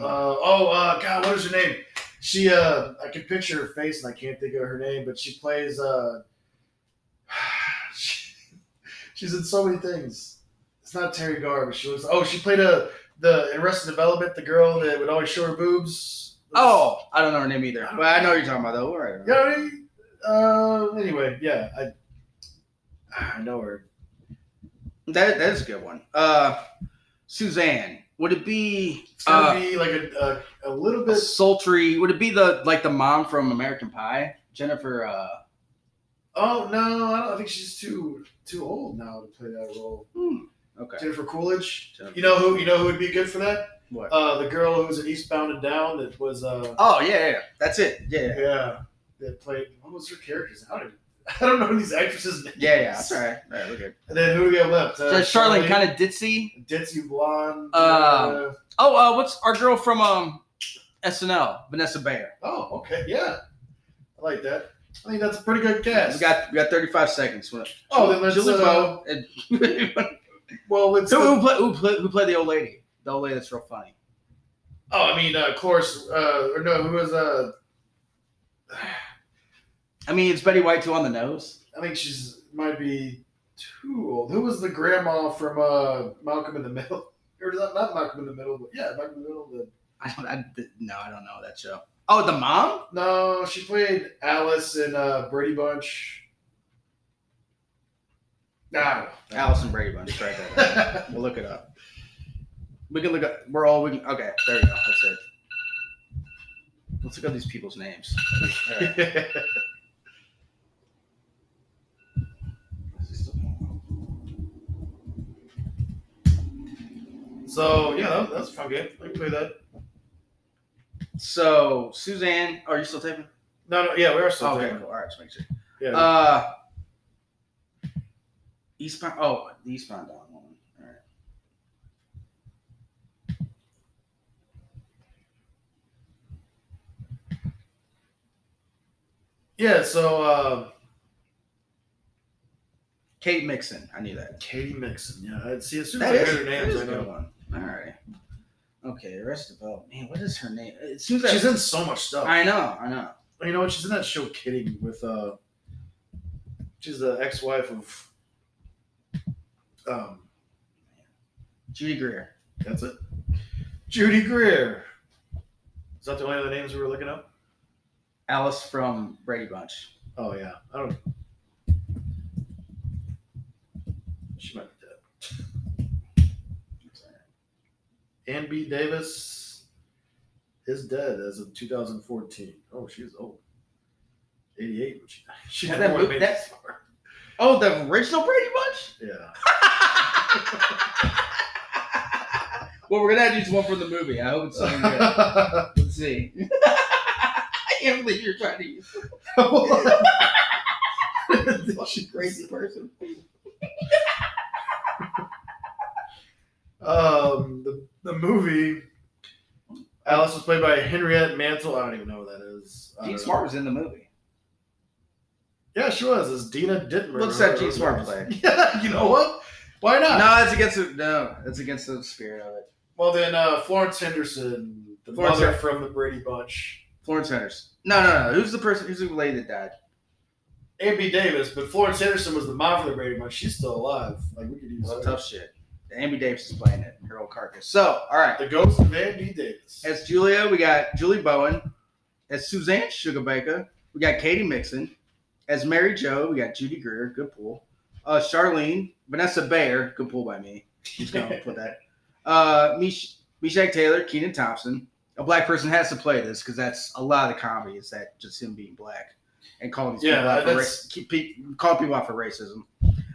Uh, oh, uh, God, what is her name? She, uh, I can picture her face and I can't think of her name, but she plays. Uh, she, she's in so many things. It's not Teri Garr, but she was. Oh, she played a the in Arrested Development, the girl that would always show her boobs. Oh, I don't know her name either, but I know what you're talking about though. All right. You know what I mean? Uh, anyway, yeah, I I know her. That that is a good one. Uh, Suzanne. Would it be It's gonna uh, be like a, a, a little a bit. sultry? Would it be the like the mom from American Pie, Jennifer? Uh, Oh no, I don't I think she's too too old now to play that role. hmm, okay. Jennifer Coolidge. Jennifer- You know who? You know who would be good for that? What? Uh, the girl who was in Eastbound and Down that was uh oh yeah, yeah, that's it. Yeah, yeah, yeah that played what was her character's? Don't even, I don't know these actresses' names. yeah. yeah that's all right. All right, we're good. And then who do we have left? Uh, So Charlene, kind of ditzy. ditzy blonde. Uh, uh, Oh, uh, what's our girl from um SNL, Vanessa Bayer? oh, okay, yeah, I like that. I think that's a pretty good We cast. got we got 35 seconds. Oh, then let's, Julie uh, Bowe and- well, let's. who, play, who, play, who played the old lady? The old lady that's real funny. oh, I mean, uh, of course, uh, or no, who was uh. I mean, it's Betty White too on the nose. I think she's might be too old. Who was the grandma from uh, Malcolm in the Middle? Or not, not Malcolm in the Middle, but yeah, Malcolm in the Middle. The, I don't. I, no, I don't know that show. Oh, the mom? no, she played Alice in uh, Brady Bunch. Nah. Allison Brady Bunch. Right there. We'll look it up. We can look up. We're all. We can, okay, there you go. That's it. Let's look up these people's names. All right. So yeah, that, that's a fun game. I can play that. So Suzanne, are you still taping? No, no, yeah, we are still okay, playing. cool. All right, just make sure. Yeah. Uh, Eastbound. Oh, the Eastbound Down one. All right. yeah. So uh, Kate Mixon. I knew that. Katy Mixon. Yeah, I'd see as soon as That I heard her name, I know. one. All right. Okay, the rest of oh man, what is her name? As soon as I- She's in so much stuff. I know, I know. You know what? She's in that show Kidding with uh she's the ex-wife of um Judy Greer. that's it. Judy Greer. Is that the only other names we were looking up? Alice from Brady Bunch. Oh yeah. I don't She might be dead. Ann B. Davis is dead as of 2014. Oh, she's old. 88 when she Had that movie- that- Oh, the original Brady Bunch? Yeah. well, we're gonna have to use one from the movie. I hope it's something good. Let's see. I can't believe you're trying to use She- crazy person. Um, the, the movie, Alice was played by Henriette Mantel. I don't even know who that is. I Jean don't know. Smart was in the movie. Yeah, she was. It's Dina Dittmeyer. Looks like Jean Or- Smart played. Yeah, you know what? Why not? No, not? that's against the no, that's against the spirit of it. Well, then uh, Florence Henderson, the Florence mother Hen- from the Brady Bunch. Florence Henderson. No, no, no. Who's the person? Who's the lady that died? A.B. Davis, but Florence Henderson was the mom from the Brady Bunch. She's still alive. Like we could use Well, her. tough shit. Amy Davis is playing it. Her old carcass. So, all right. The ghost of A.B. Davis. As Julia, we got Julie Bowen. As Suzanne Sugarbaker, we got Katy Mixon. As Mary Jo, we got Judy Greer. Good pull. Uh, Charlene, Vanessa Bayer. Good pull by me. Just gonna put that. Uh, Mish, Taylor, Kenan Thompson. A black person has to play this because that's a lot of the comedy is that just him being black and calling these Yeah, people out for ra- keep calling people out for racism.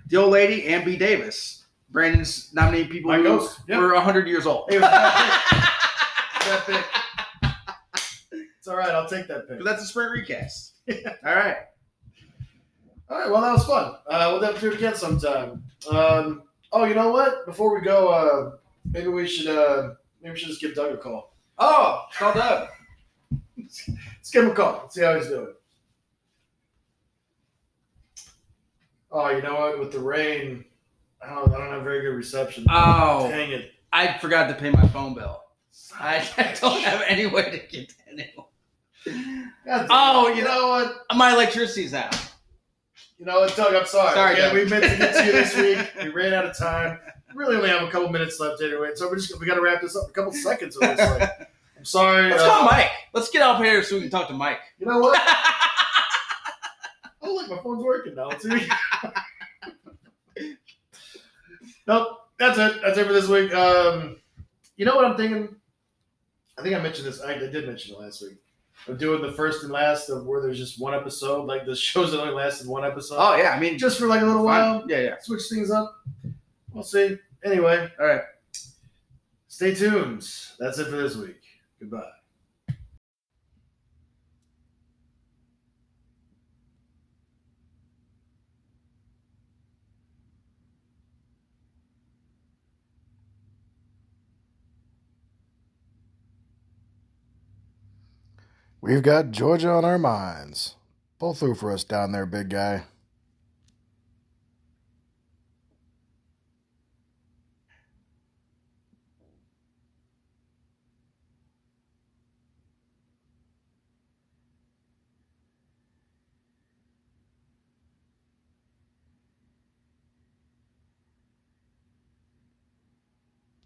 The old lady, Ann B. Davis. Brandon's nominating people My who ghost. Yeah. were hundred years old. Hey, it was that pick. It's all right. I'll take that pick. But that's a sprint recast. All right. All right. Well, that was fun. Uh, we'll have to do it again sometime. Um, oh, you know what? Before we go, uh, maybe we should uh, maybe we should just give Doug a call. Oh, call Doug. Let's give him a call. Let's see how he's doing. Oh, you know what? With the rain, I don't, I don't have very good reception. Oh, Dang it. I forgot to pay my phone bill. I, I don't have any way to get anymore. God Oh, you know what? My electricity's out. You know what, Doug? I'm sorry. Sorry, yeah, Doug. we meant to get to you this week. We ran out of time. We really only have a couple minutes left anyway, so we're just we got to wrap this up. in A couple seconds of this. Like, I'm sorry. Let's uh, call Mike. Let's get up here so we can talk to Mike. You know what? Oh, look, my phone's working now. Nope, that's it. That's it for this week. Um, you know what I'm thinking? I think I mentioned this. I, I did mention it last week. I'm doing the first and last of where there's just one episode. Like the shows that only lasted one episode. oh yeah, I mean, just for like a little while. Yeah, yeah. Switch things up. We'll see. Anyway, All right. stay tuned. That's it for this week. Goodbye. We've got Georgia on our minds. Pull through for us down there, big guy.